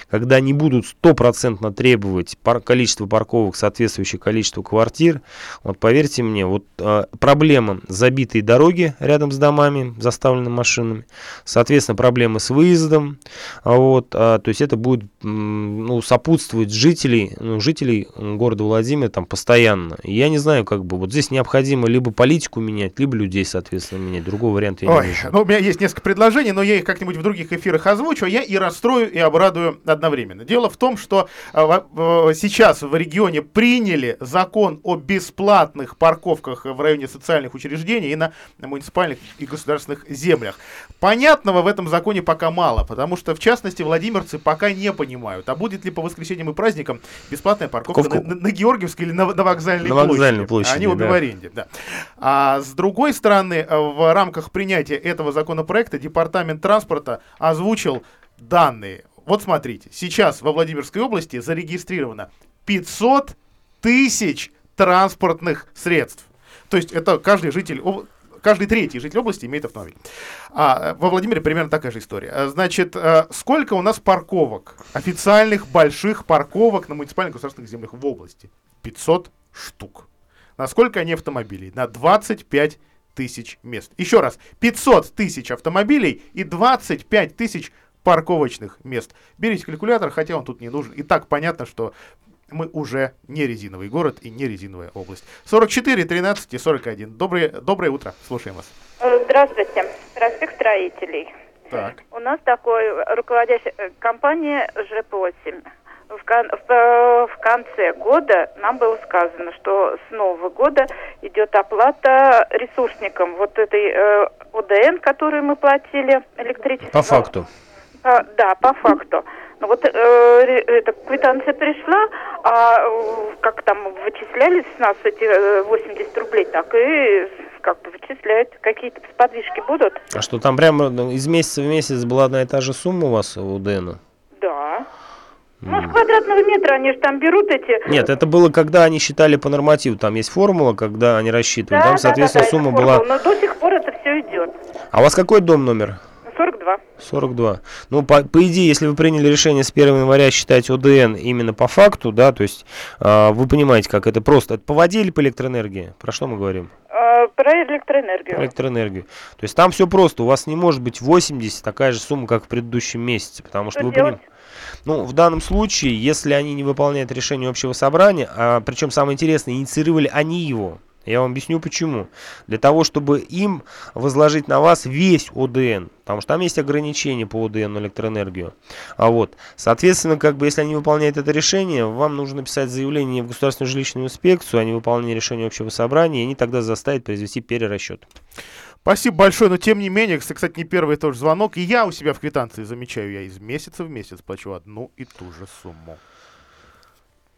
[SPEAKER 4] когда не будут стопроцентно требовать пар- количество парковок, соответствующее количеству квартир, вот поверьте мне, вот э, проблема забитые дороги рядом с домами, заставлены машинами, соответственно, проблемы с выездом, а вот, а, то есть это будет ну, сопутствовать жителей, ну, жителей города Владимира там постоянно. Я не знаю, как бы, вот здесь необходимо либо политику менять, либо людей, соответственно, менять. Другого варианта я не
[SPEAKER 3] Ой,
[SPEAKER 4] вижу.
[SPEAKER 3] ну, у меня есть несколько предложений, но я их как-нибудь в других эфирах озвучу, а я и расстрою, и обрадую одновременно. Дело в том, что во- в- сейчас в регионе приняли закон о бесплатных парковках в районе социальных учреждений и на муниципальных и государственных землях. Понятного в этом законе пока мало, потому что, в частности, владимирцы пока не понимают, а будет ли по воскресеньям и праздникам бесплатная парковка
[SPEAKER 4] Парковка-
[SPEAKER 3] на, на- Георгиевской или на, на вокзальной
[SPEAKER 4] На
[SPEAKER 3] площади.
[SPEAKER 4] вокзальной площади,
[SPEAKER 3] Они обе
[SPEAKER 4] да.
[SPEAKER 3] в аренде, да. А с другой стороны, э, в рамках принятия этого законопроекта Департамент транспорта озвучил данные. Вот смотрите, сейчас во Владимирской области зарегистрировано 500 тысяч транспортных средств. То есть это каждый житель, каждый третий житель области имеет автомобиль. А э, во Владимире примерно такая же история. Э, Значит, э, сколько у нас парковок, официальных больших парковок на муниципальных государственных землях в области? 500 штук. На сколько они автомобилей? На 25 тысяч мест. Еще раз, 500 тысяч автомобилей и 25 тысяч парковочных мест. Берите калькулятор, хотя он тут не нужен. И так понятно, что мы уже не резиновый город и не резиновая область. 44, 13 и 41. Доброе, доброе утро. Слушаем вас.
[SPEAKER 20] Э, Здравствуйте. Проспект строителей.
[SPEAKER 3] Так.
[SPEAKER 20] У нас такой руководящая э, компания ЖП-8. В, кон- в, э, в конце года нам было сказано, что с нового года идет оплата ресурсникам вот этой э, ОДН, которую мы платили, электричество.
[SPEAKER 4] По факту.
[SPEAKER 20] А, да, по факту. Ну вот э, эта квитанция пришла, а э, как там вычисляли с нас эти э, 80 рублей, так и как бы вычисляют. Какие-то сподвижки будут?
[SPEAKER 4] А что, там прямо из месяца в месяц была одна и та же сумма у вас у ДН?
[SPEAKER 20] Да. Ну, с квадратного метра они же там берут эти...
[SPEAKER 4] Нет, это было, когда они считали по нормативу. Там есть формула, когда они рассчитывают.
[SPEAKER 20] Да,
[SPEAKER 4] там,
[SPEAKER 20] да,
[SPEAKER 4] соответственно,
[SPEAKER 20] да, да,
[SPEAKER 4] сумма была...
[SPEAKER 20] Но до сих пор это все идет.
[SPEAKER 4] А у вас какой дом номер?
[SPEAKER 20] 42.
[SPEAKER 4] 42. Ну, по, по идее, если вы приняли решение с 1 января считать ОДН именно по факту, да, то есть э, вы понимаете, как это просто. Это по воде или по электроэнергии? Про что мы говорим?
[SPEAKER 20] Э, про электроэнергию.
[SPEAKER 4] Про электроэнергию. То есть там все просто. У вас не может быть 80 такая же сумма, как в предыдущем месяце, потому что,
[SPEAKER 20] Что
[SPEAKER 4] вы
[SPEAKER 20] делать?
[SPEAKER 4] понимаете. Ну, в данном случае, если они не выполняют решение общего собрания, а, причем самое интересное, инициировали они его. Я вам объясню почему. Для того, чтобы им возложить на вас весь ОДН. Потому что там есть ограничения по ОДН на электроэнергию. А вот, соответственно, как бы, если они выполняют это решение, вам нужно написать заявление в Государственную жилищную инспекцию о невыполнении решения общего собрания, и они тогда заставят произвести перерасчет.
[SPEAKER 3] Спасибо большое, но тем не менее, кс- кстати, не первый тоже звонок. И я у себя в квитанции замечаю, я из месяца в месяц плачу одну и ту же сумму.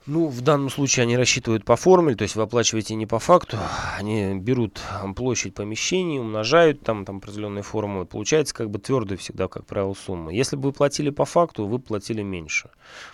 [SPEAKER 4] Ну, в данном случае они рассчитывают по формуле, то есть вы оплачиваете не по факту, они берут площадь помещений, умножают там, там определенные формулы, получается как бы твердая всегда, как правило, сумма. Если бы вы платили по факту, вы платили меньше.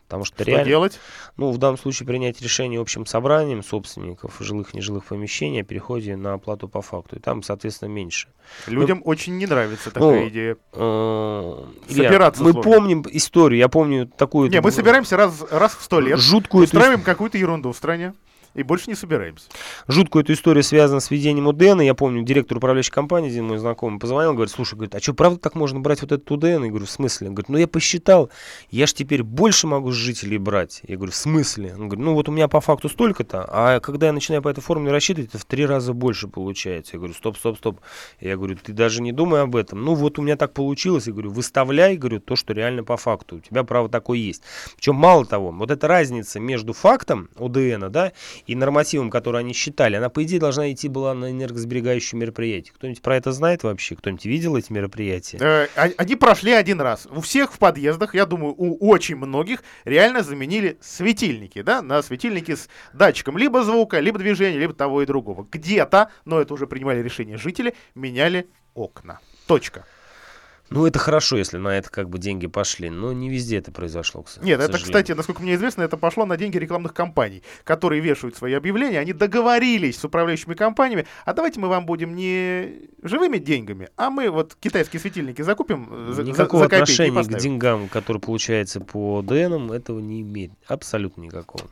[SPEAKER 4] Потому что,
[SPEAKER 3] Что
[SPEAKER 4] реально,
[SPEAKER 3] делать?
[SPEAKER 4] Ну, в данном случае принять решение общим собранием собственников жилых и нежилых помещений о переходе на оплату по факту. И там, соответственно, меньше.
[SPEAKER 3] Людям очень не нравится такая
[SPEAKER 4] Ну,
[SPEAKER 3] идея.
[SPEAKER 4] э,
[SPEAKER 3] Собираться
[SPEAKER 4] мы
[SPEAKER 3] сложно.
[SPEAKER 4] помним историю, я помню такую...
[SPEAKER 3] Не, мы собираемся раз, раз в сто лет,
[SPEAKER 4] Жуткую эту
[SPEAKER 3] устраиваем какую-то ерунду в стране и больше не собираемся.
[SPEAKER 4] Жуткую эту историю связана с введением УДН. Я помню, директор управляющей компании, один мой знакомый, позвонил, говорит, слушай, говорит, а что, правда так можно брать вот этот УДН? Я говорю, в смысле? Он говорит, ну я посчитал, я ж теперь больше могу с жителей брать. Я говорю, в смысле? Он говорит, ну вот у меня по факту столько-то, а когда я начинаю по этой формуле рассчитывать, это в три раза больше получается. Я говорю, стоп, стоп, стоп. Я говорю, ты даже не думай об этом. Ну вот у меня так получилось. Я говорю, выставляй, говорю, то, что реально по факту. У тебя право такое есть. Причем мало того, вот эта разница между фактом ОДН, да, и нормативом, который они считали, она, по идее, должна идти была на энергосберегающие мероприятия. Кто-нибудь про это знает вообще? Кто-нибудь видел эти мероприятия?
[SPEAKER 3] Э, а- Они прошли один раз. У всех в подъездах, я думаю, у очень многих реально заменили светильники, да, на светильники с датчиком либо звука, либо движения, либо того и другого. Где-то, но это уже принимали решение жители, меняли окна. Точка.
[SPEAKER 4] Ну, это хорошо, если на это как бы деньги пошли, но не везде это произошло, к с-
[SPEAKER 3] Нет, это, кстати, насколько мне известно, это пошло на деньги рекламных компаний, которые вешают свои объявления. Они договорились с управляющими компаниями, а давайте мы вам будем не живыми деньгами, а мы вот китайские светильники закупим э, за,
[SPEAKER 4] Никакого
[SPEAKER 3] за копейки
[SPEAKER 4] отношения к деньгам, которые получается по ДНам, этого не имеет. Абсолютно никакого.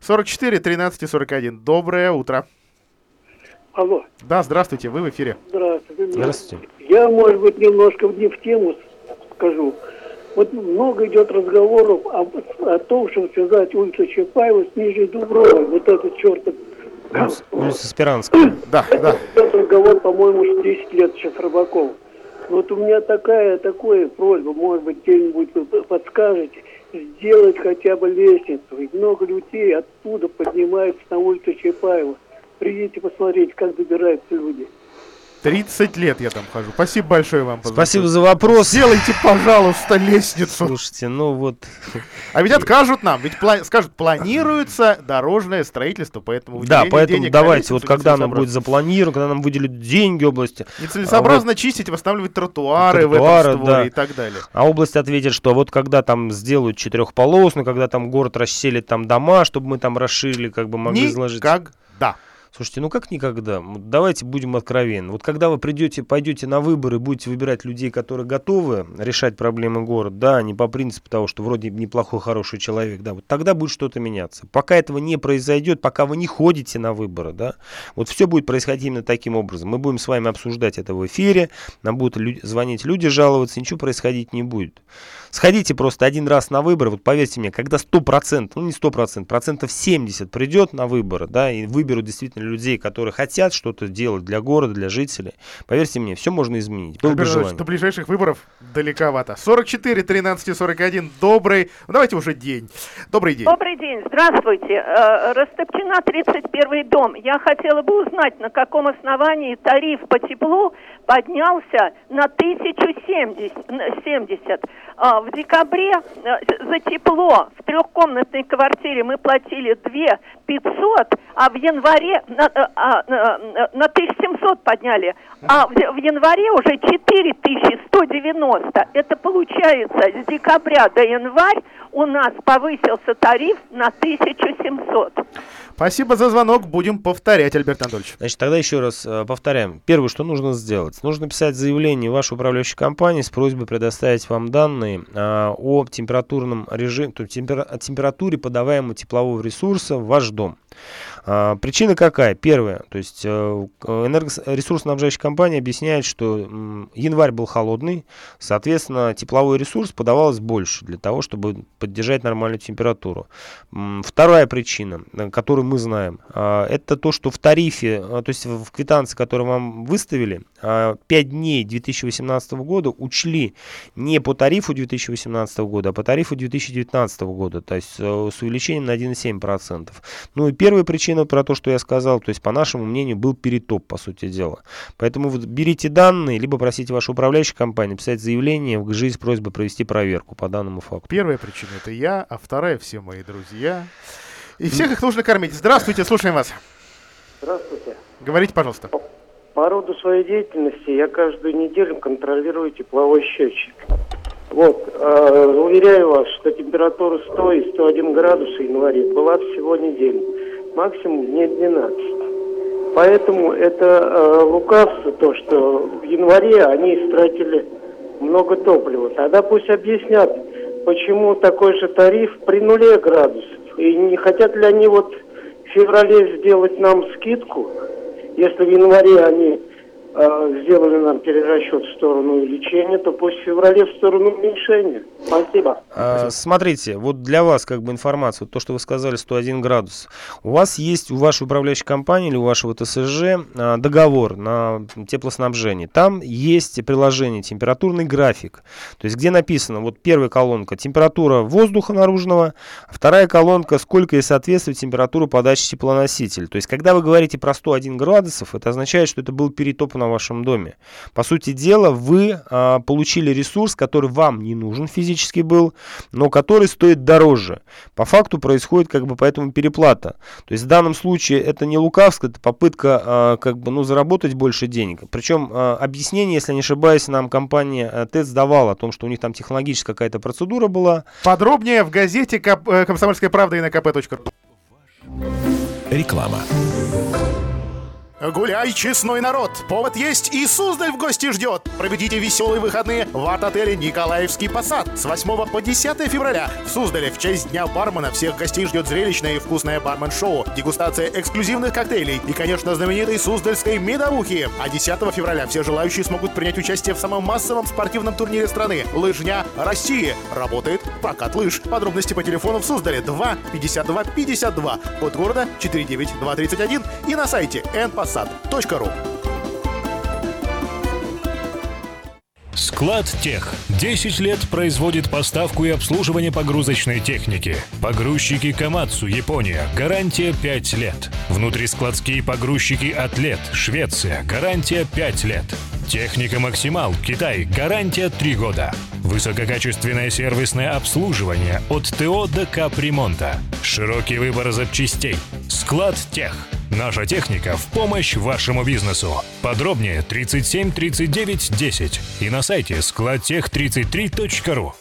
[SPEAKER 3] 44 13 и 41. Доброе утро.
[SPEAKER 11] Алло.
[SPEAKER 3] Да, здравствуйте, вы в эфире.
[SPEAKER 11] Здравствуйте.
[SPEAKER 4] Здравствуйте.
[SPEAKER 11] Я, может быть, немножко не в тему скажу. Вот много идет разговоров о, о том, чтобы связать улицу Чапаева с Нижней Дубровой. Вот этот чертов.
[SPEAKER 4] Улица Спиранская.
[SPEAKER 3] Да, да.
[SPEAKER 11] Этот разговор, по-моему, уже 10 лет сейчас Рыбаков. Вот у меня такая, такая просьба, может быть, где-нибудь подскажете, сделать хотя бы лестницу. Ведь много людей оттуда поднимаются на улицу Чапаева. Приедете посмотреть, как добираются люди.
[SPEAKER 3] 30 лет я там хожу. Спасибо большое вам.
[SPEAKER 4] Спасибо за вопрос.
[SPEAKER 3] Сделайте, пожалуйста, лестницу.
[SPEAKER 4] Слушайте, ну вот...
[SPEAKER 3] А ведь откажут нам, ведь пла- скажут, планируется дорожное строительство, поэтому
[SPEAKER 4] Да, поэтому давайте, вот когда
[SPEAKER 3] нецелесообразно.
[SPEAKER 4] будет запланировано, когда нам выделят деньги области.
[SPEAKER 3] Нецелесообразно
[SPEAKER 4] а
[SPEAKER 3] чистить, восстанавливать тротуары,
[SPEAKER 4] тротуары,
[SPEAKER 3] в этом створе
[SPEAKER 4] да.
[SPEAKER 3] и так далее.
[SPEAKER 4] А область ответит, что вот когда там сделают четырехполосную, когда там город расселит там дома, чтобы мы там расширили, как бы могли изложить.
[SPEAKER 3] Никогда.
[SPEAKER 4] Слушайте, ну как никогда? Давайте будем откровенны. Вот когда вы придете, пойдете на выборы, будете выбирать людей, которые готовы решать проблемы города, да, не по принципу того, что вроде неплохой, хороший человек, да, вот тогда будет что-то меняться. Пока этого не произойдет, пока вы не ходите на выборы, да, вот все будет происходить именно таким образом. Мы будем с вами обсуждать это в эфире, нам будут лю- звонить люди, жаловаться, ничего происходить не будет. Сходите просто один раз на выборы, вот поверьте мне, когда 100%, ну не 100%, процентов 70 придет на выборы, да, и выберут действительно людей, которые хотят что-то делать для города, для жителей, поверьте мне, все можно изменить. Было бы желание.
[SPEAKER 3] до ближайших выборов далековато. 44, 13 и 41. Добрый, ну давайте уже день. Добрый день.
[SPEAKER 10] Добрый день, здравствуйте. Э, Растопчина 31 дом. Я хотела бы узнать, на каком основании тариф по теплу поднялся на 1070. на 70. А, В декабре э, за тепло в трехкомнатной квартире мы платили 2 500, а в январе на, э, а, э, на 1700 подняли, а в, в январе уже 4190. Это получается с декабря до январь у нас повысился тариф на 1700.
[SPEAKER 3] Спасибо за звонок. Будем повторять, Альберт Анатольевич.
[SPEAKER 4] Значит, тогда еще раз э, повторяем. Первое, что нужно сделать. Нужно писать заявление в вашу управляющую компанию с просьбой предоставить вам данные э, о температурном режиме, температуре подаваемого теплового ресурса в ваш дом. А, причина какая? Первая, то есть э, энергоресурсоснабжающая компания объясняет, что январь был холодный, соответственно, тепловой ресурс подавалось больше для того, чтобы поддержать нормальную температуру. Вторая причина, э, которую мы знаем, это то, что в тарифе, то есть в квитанции, которую вам выставили, 5 дней 2018 года учли не по тарифу 2018 года, а по тарифу 2019 года, то есть э, с увеличением на 1,7%. Ну и первая причина про то, что я сказал, то есть, по нашему мнению, был перетоп, по сути дела. Поэтому вот берите данные, либо просите вашу управляющую компанию писать заявление в ГЖИ с просьбой провести проверку по данному факту.
[SPEAKER 3] Первая причина — это я, а вторая — все мои друзья. И всех их нужно кормить. Здравствуйте, слушаем вас.
[SPEAKER 21] Здравствуйте.
[SPEAKER 3] Говорите, пожалуйста.
[SPEAKER 21] По, по роду своей деятельности я каждую неделю контролирую тепловой счетчик. Вот, э, уверяю вас, что температура 100 и 101 градус в январе была всего неделю максимум дней 12. Поэтому это э, лукавство, то, что в январе они истратили много топлива. Тогда пусть объяснят, почему такой же тариф при нуле градусов. И не хотят ли они вот в феврале сделать нам скидку, если в январе они сделали нам перерасчет в сторону увеличения, то пусть в феврале в сторону уменьшения. Спасибо.
[SPEAKER 4] А, смотрите, вот для вас как бы информация, то, что вы сказали, 101 градус. У вас есть у вашей управляющей компании или у вашего ТСЖ а, договор на теплоснабжение. Там есть приложение температурный график. То есть где написано, вот первая колонка температура воздуха наружного, вторая колонка сколько и соответствует температура подачи теплоносителя. То есть когда вы говорите про 101 градусов, это означает, что это был перетоп на вашем доме. По сути дела, вы а, получили ресурс, который вам не нужен физически был, но который стоит дороже. По факту происходит как бы поэтому переплата. То есть в данном случае это не лукавство, это попытка а, как бы ну заработать больше денег. Причем а, объяснение, если не ошибаюсь, нам компания а, ТЭЦ давала о том, что у них там технологическая какая-то процедура была.
[SPEAKER 3] Подробнее в газете э, «Комсомольская правда» и на kp.ru.
[SPEAKER 2] Реклама.
[SPEAKER 3] Гуляй, честной народ! Повод есть и Суздаль в гости ждет! Проведите веселые выходные в арт-отеле «Николаевский посад» с 8 по 10 февраля. В Суздале в честь Дня бармена всех гостей ждет зрелищное и вкусное бармен-шоу, дегустация эксклюзивных коктейлей и, конечно, знаменитой суздальской медовухи. А 10 февраля все желающие смогут принять участие в самом массовом спортивном турнире страны «Лыжня России». Работает прокат лыж. Подробности по телефону в Суздале 2 52 52, код города 49231 и на сайте npass Сад.ру
[SPEAKER 15] Склад Тех. 10 лет производит поставку и обслуживание погрузочной техники. Погрузчики Камацу, Япония. Гарантия 5 лет. Внутрискладские погрузчики Атлет, Швеция. Гарантия 5 лет. Техника Максимал, Китай. Гарантия 3 года. Высококачественное сервисное обслуживание от ТО до капремонта. Широкий выбор запчастей. Склад Тех. Наша техника в помощь вашему бизнесу. Подробнее 37 39 10 и на сайте складтех33.ру.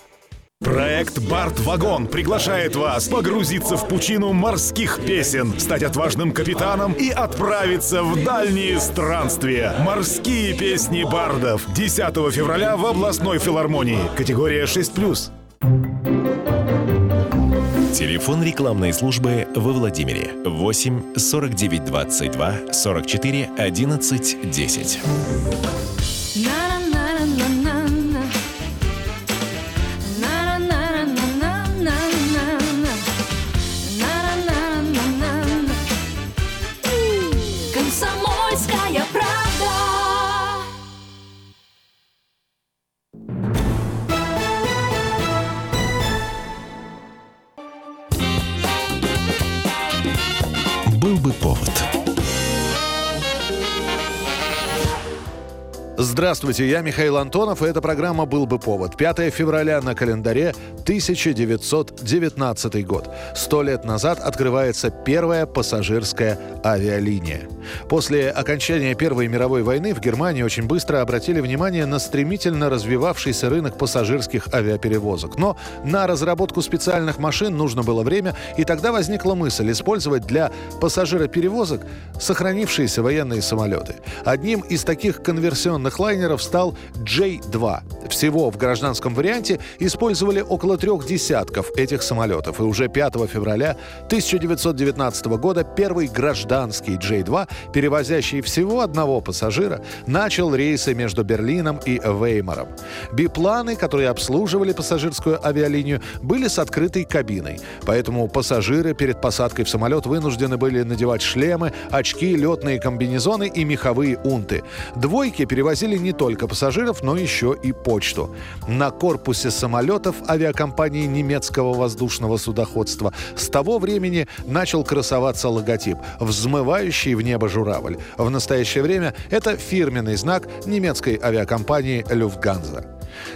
[SPEAKER 8] Проект «Барт-вагон» приглашает вас погрузиться в пучину морских песен, стать отважным капитаном и отправиться в дальние странствия. Морские песни бардов. 10 февраля в областной филармонии. Категория 6+.
[SPEAKER 2] Телефон рекламной службы во Владимире 8 49 22 44 11 10.
[SPEAKER 22] Здравствуйте, я Михаил Антонов, и эта программа «Был бы повод». 5 февраля на календаре 1919 год. Сто лет назад открывается первая пассажирская авиалиния. После окончания Первой мировой войны в Германии очень быстро обратили внимание на стремительно развивавшийся рынок пассажирских авиаперевозок. Но на разработку специальных машин нужно было время, и тогда возникла мысль использовать для пассажироперевозок сохранившиеся военные самолеты. Одним из таких конверсионных лайнеров стал J-2. Всего в гражданском варианте использовали около трех десятков этих самолетов. И уже 5 февраля 1919 года первый гражданский J-2, перевозящий всего одного пассажира, начал рейсы между Берлином и Веймаром. Бипланы, которые обслуживали пассажирскую авиалинию, были с открытой кабиной. Поэтому пассажиры перед посадкой в самолет вынуждены были надевать шлемы, очки, летные комбинезоны и меховые унты. Двойки перевозили не только пассажиров, но еще и почту. На корпусе самолетов авиакомпании немецкого воздушного судоходства с того времени начал красоваться логотип «Взмывающий в небо журавль». В настоящее время это фирменный знак немецкой авиакомпании «Люфтганза».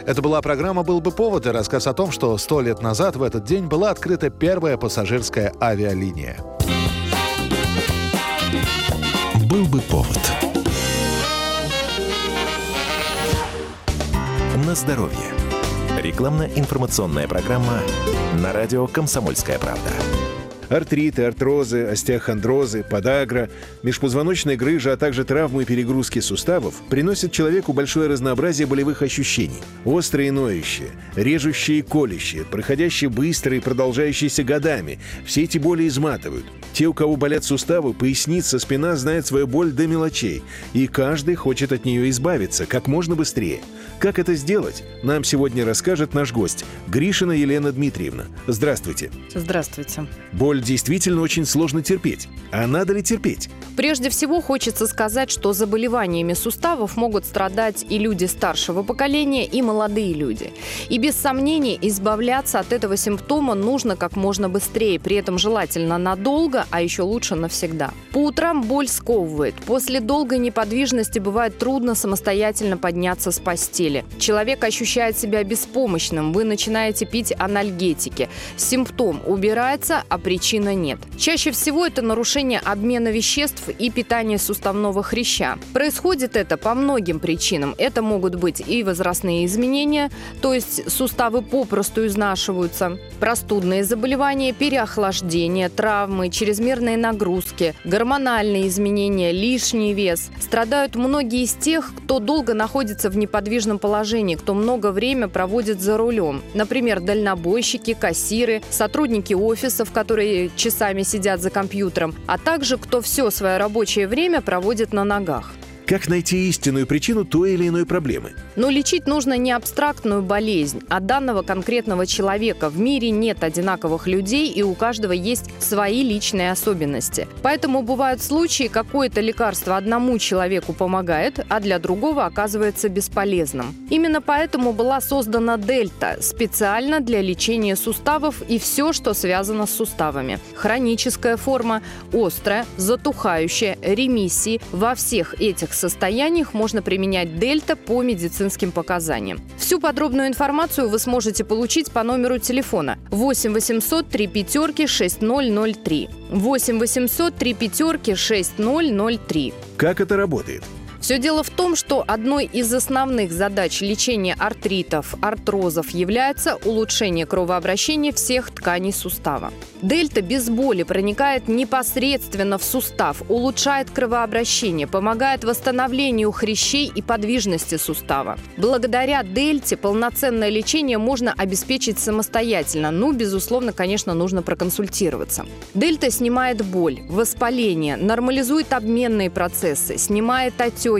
[SPEAKER 22] Это была программа «Был бы повод» и рассказ о том, что сто лет назад в этот день была открыта первая пассажирская авиалиния.
[SPEAKER 2] «Был бы повод» на здоровье. Рекламно-информационная программа на радио «Комсомольская правда».
[SPEAKER 23] Артриты, артрозы, остеохондрозы, подагра, межпозвоночная грыжа, а также травмы и перегрузки суставов приносят человеку большое разнообразие болевых ощущений. Острые ноющие, режущие и колющие, проходящие быстро и продолжающиеся годами. Все эти боли изматывают. Те, у кого болят суставы, поясница, спина, знают свою боль до мелочей. И каждый хочет от нее избавиться как можно быстрее. Как это сделать, нам сегодня расскажет наш гость Гришина Елена Дмитриевна. Здравствуйте.
[SPEAKER 24] Здравствуйте.
[SPEAKER 23] Боль действительно очень сложно терпеть. А надо ли терпеть?
[SPEAKER 24] Прежде всего хочется сказать, что заболеваниями суставов могут страдать и люди старшего поколения, и молодые люди. И без сомнений избавляться от этого симптома нужно как можно быстрее, при этом желательно надолго, а еще лучше навсегда. По утрам боль сковывает. После долгой неподвижности бывает трудно самостоятельно подняться с постели. Человек ощущает себя беспомощным, вы начинаете пить анальгетики. Симптом убирается, а причина нет. Чаще всего это нарушение обмена веществ и питания суставного хряща. Происходит это по многим причинам. Это могут быть и возрастные изменения, то есть суставы попросту изнашиваются, простудные заболевания, переохлаждение, травмы, чрезмерные нагрузки, гормональные изменения, лишний вес. Страдают многие из тех, кто долго находится в неподвижном положении, кто много время проводит за рулем. Например, дальнобойщики, кассиры, сотрудники офисов, которые часами сидят за компьютером, а также кто все свое рабочее время проводит на ногах.
[SPEAKER 23] Как найти истинную причину той или иной проблемы?
[SPEAKER 24] Но лечить нужно не абстрактную болезнь, а данного конкретного человека. В мире нет одинаковых людей, и у каждого есть свои личные особенности. Поэтому бывают случаи, какое-то лекарство одному человеку помогает, а для другого оказывается бесполезным. Именно поэтому была создана Дельта специально для лечения суставов и все, что связано с суставами. Хроническая форма, острая, затухающая, ремиссии. Во всех этих состояниях можно применять Дельта по медицинским показаниям. Всю подробную информацию вы сможете получить по номеру телефона 8 800 3 пятерки 6003. 8 800 3 пятерки 6003.
[SPEAKER 23] Как это работает?
[SPEAKER 24] Все дело в том, что одной из основных задач лечения артритов, артрозов является улучшение кровообращения всех тканей сустава. Дельта без боли проникает непосредственно в сустав, улучшает кровообращение, помогает восстановлению хрящей и подвижности сустава. Благодаря дельте полноценное лечение можно обеспечить самостоятельно, ну, безусловно, конечно, нужно проконсультироваться. Дельта снимает боль, воспаление, нормализует обменные процессы, снимает отеки.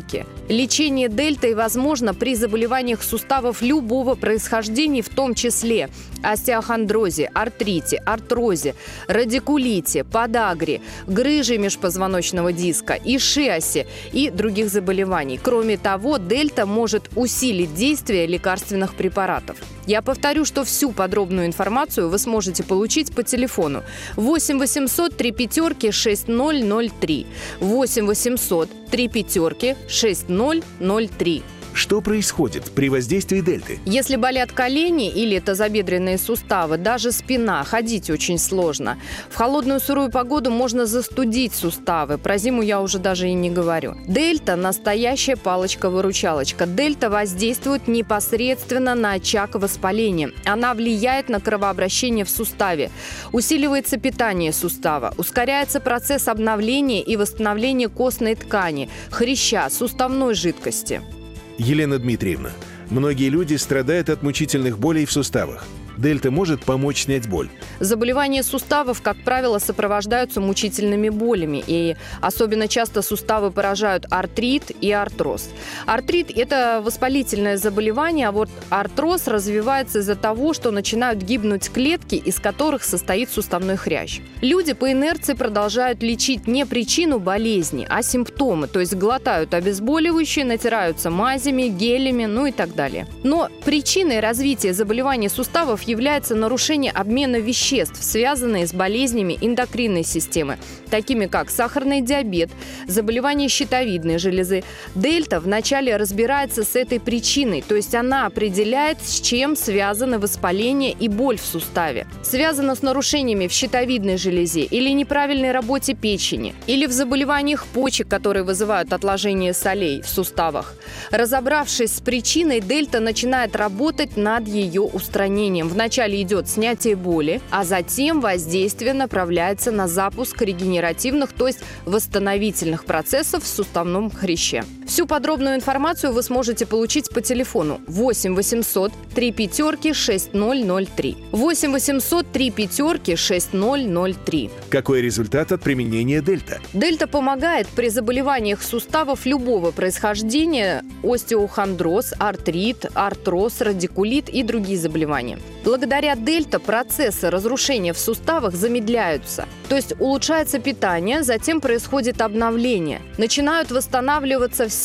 [SPEAKER 24] Лечение дельтой возможно при заболеваниях суставов любого происхождения, в том числе остеохондрозе, артрите, артрозе, радикулите, подагре, грыже межпозвоночного диска, ишиасе и других заболеваний. Кроме того, дельта может усилить действие лекарственных препаратов. Я повторю, что всю подробную информацию вы сможете получить по телефону 8 800 3 пятерки 6003 8 800 3 пятерки 6003.
[SPEAKER 23] Что происходит при воздействии дельты?
[SPEAKER 24] Если болят колени или тазобедренные суставы, даже спина, ходить очень сложно. В холодную сырую погоду можно застудить суставы. Про зиму я уже даже и не говорю. Дельта – настоящая палочка-выручалочка. Дельта воздействует непосредственно на очаг воспаления. Она влияет на кровообращение в суставе. Усиливается питание сустава. Ускоряется процесс обновления и восстановления костной ткани, хряща, суставной жидкости.
[SPEAKER 23] Елена Дмитриевна, многие люди страдают от мучительных болей в суставах. Дельта может помочь снять боль.
[SPEAKER 24] Заболевания суставов, как правило, сопровождаются мучительными болями, и особенно часто суставы поражают артрит и артроз. Артрит – это воспалительное заболевание, а вот артроз развивается из-за того, что начинают гибнуть клетки, из которых состоит суставной хрящ. Люди по инерции продолжают лечить не причину болезни, а симптомы, то есть глотают обезболивающие, натираются мазями, гелями, ну и так далее. Но причиной развития заболеваний суставов является нарушение обмена веществ, связанные с болезнями эндокринной системы, такими как сахарный диабет, заболевания щитовидной железы. Дельта вначале разбирается с этой причиной, то есть она определяет, с чем связаны воспаление и боль в суставе. Связано с нарушениями в щитовидной железе или неправильной работе печени, или в заболеваниях почек, которые вызывают отложение солей в суставах. Разобравшись с причиной, дельта начинает работать над ее устранением. Вначале идет снятие боли, а затем воздействие направляется на запуск регенеративных, то есть восстановительных процессов в суставном хряще. Всю подробную информацию вы сможете получить по телефону 8 800 3 пятерки 6003. 8 800 3 пятерки 6003.
[SPEAKER 23] Какой результат от применения дельта?
[SPEAKER 24] Дельта помогает при заболеваниях суставов любого происхождения, остеохондроз, артрит, артроз, радикулит и другие заболевания. Благодаря дельта процессы разрушения в суставах замедляются. То есть улучшается питание, затем происходит обновление. Начинают восстанавливаться все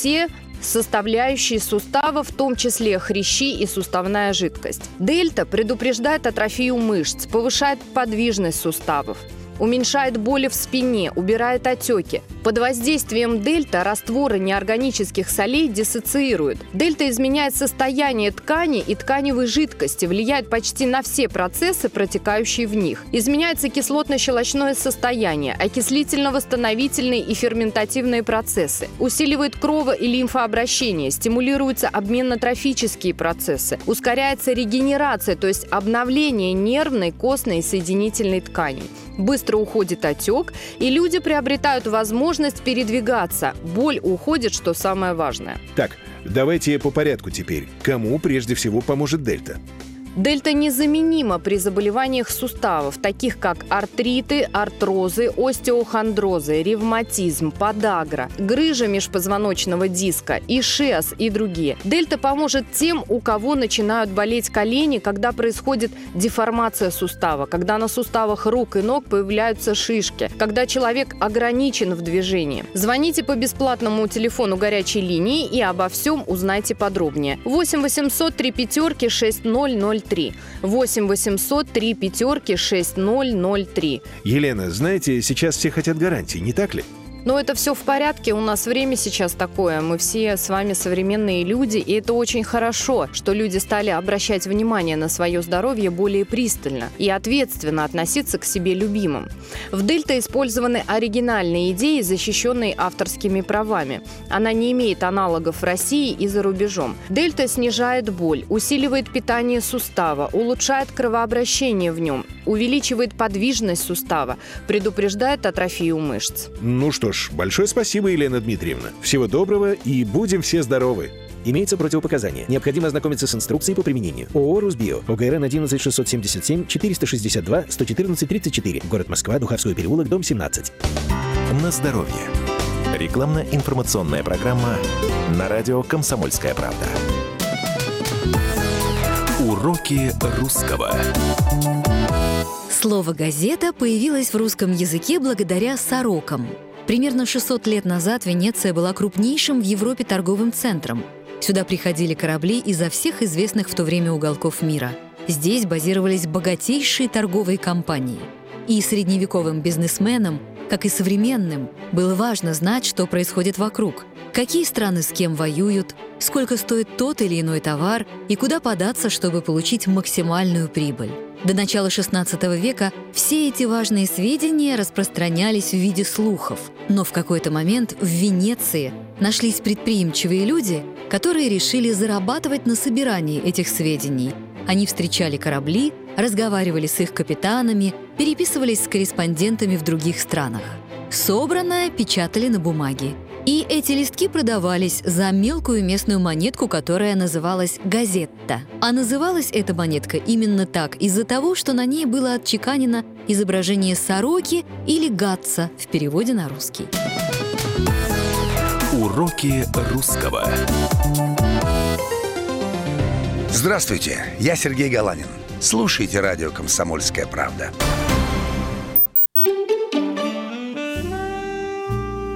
[SPEAKER 24] составляющие сустава, в том числе хрящи и суставная жидкость. Дельта предупреждает атрофию мышц, повышает подвижность суставов уменьшает боли в спине, убирает отеки. Под воздействием дельта растворы неорганических солей диссоциируют. Дельта изменяет состояние ткани и тканевой жидкости, влияет почти на все процессы, протекающие в них. Изменяется кислотно-щелочное состояние, окислительно-восстановительные и ферментативные процессы. Усиливает крово- и лимфообращение, стимулируются обменно-трофические процессы, ускоряется регенерация, то есть обновление нервной, костной и соединительной тканей. Быстро уходит отек, и люди приобретают возможность передвигаться. Боль уходит, что самое важное.
[SPEAKER 23] Так, давайте по порядку теперь. Кому прежде всего поможет дельта?
[SPEAKER 24] Дельта незаменима при заболеваниях суставов, таких как артриты, артрозы, остеохондрозы, ревматизм, подагра, грыжа межпозвоночного диска, ишиас и другие. Дельта поможет тем, у кого начинают болеть колени, когда происходит деформация сустава, когда на суставах рук и ног появляются шишки, когда человек ограничен в движении. Звоните по бесплатному телефону горячей линии и обо всем узнайте подробнее. 8 800 3 пятерки 6003 6003. 8 800 3 пятерки 6003.
[SPEAKER 23] Елена, знаете, сейчас все хотят гарантии, не так ли?
[SPEAKER 24] Но это все в порядке, у нас время сейчас такое, мы все с вами современные люди, и это очень хорошо, что люди стали обращать внимание на свое здоровье более пристально и ответственно относиться к себе любимым. В Дельта использованы оригинальные идеи, защищенные авторскими правами. Она не имеет аналогов в России и за рубежом. Дельта снижает боль, усиливает питание сустава, улучшает кровообращение в нем, увеличивает подвижность сустава, предупреждает атрофию мышц.
[SPEAKER 23] Ну что ж, большое спасибо, Елена Дмитриевна. Всего доброго и будем все здоровы.
[SPEAKER 25] Имеются противопоказания. Необходимо ознакомиться с инструкцией по применению. ООО «Русбио». ОГРН 11 677 462 114 34. Город Москва, Духовской переулок, дом 17.
[SPEAKER 26] На здоровье. Рекламно-информационная программа на радио «Комсомольская правда». Уроки русского.
[SPEAKER 27] Слово «газета» появилось в русском языке благодаря сорокам. Примерно 600 лет назад Венеция была крупнейшим в Европе торговым центром. Сюда приходили корабли изо всех известных в то время уголков мира. Здесь базировались богатейшие торговые компании. И средневековым бизнесменам как и современным, было важно знать, что происходит вокруг, какие страны с кем воюют, сколько стоит тот или иной товар и куда податься, чтобы получить максимальную прибыль. До начала XVI века все эти важные сведения распространялись в виде слухов, но в какой-то момент в Венеции нашлись предприимчивые люди, которые решили зарабатывать на собирании этих сведений. Они встречали корабли, разговаривали с их капитанами, переписывались с корреспондентами в других странах. Собранное печатали на бумаге. И эти листки продавались за мелкую местную монетку, которая называлась «газетта». А называлась эта монетка именно так из-за того, что на ней было отчеканено изображение сороки или гатца в переводе на русский.
[SPEAKER 2] Уроки русского.
[SPEAKER 28] Здравствуйте, я Сергей Галанин. Слушайте радио «Комсомольская правда».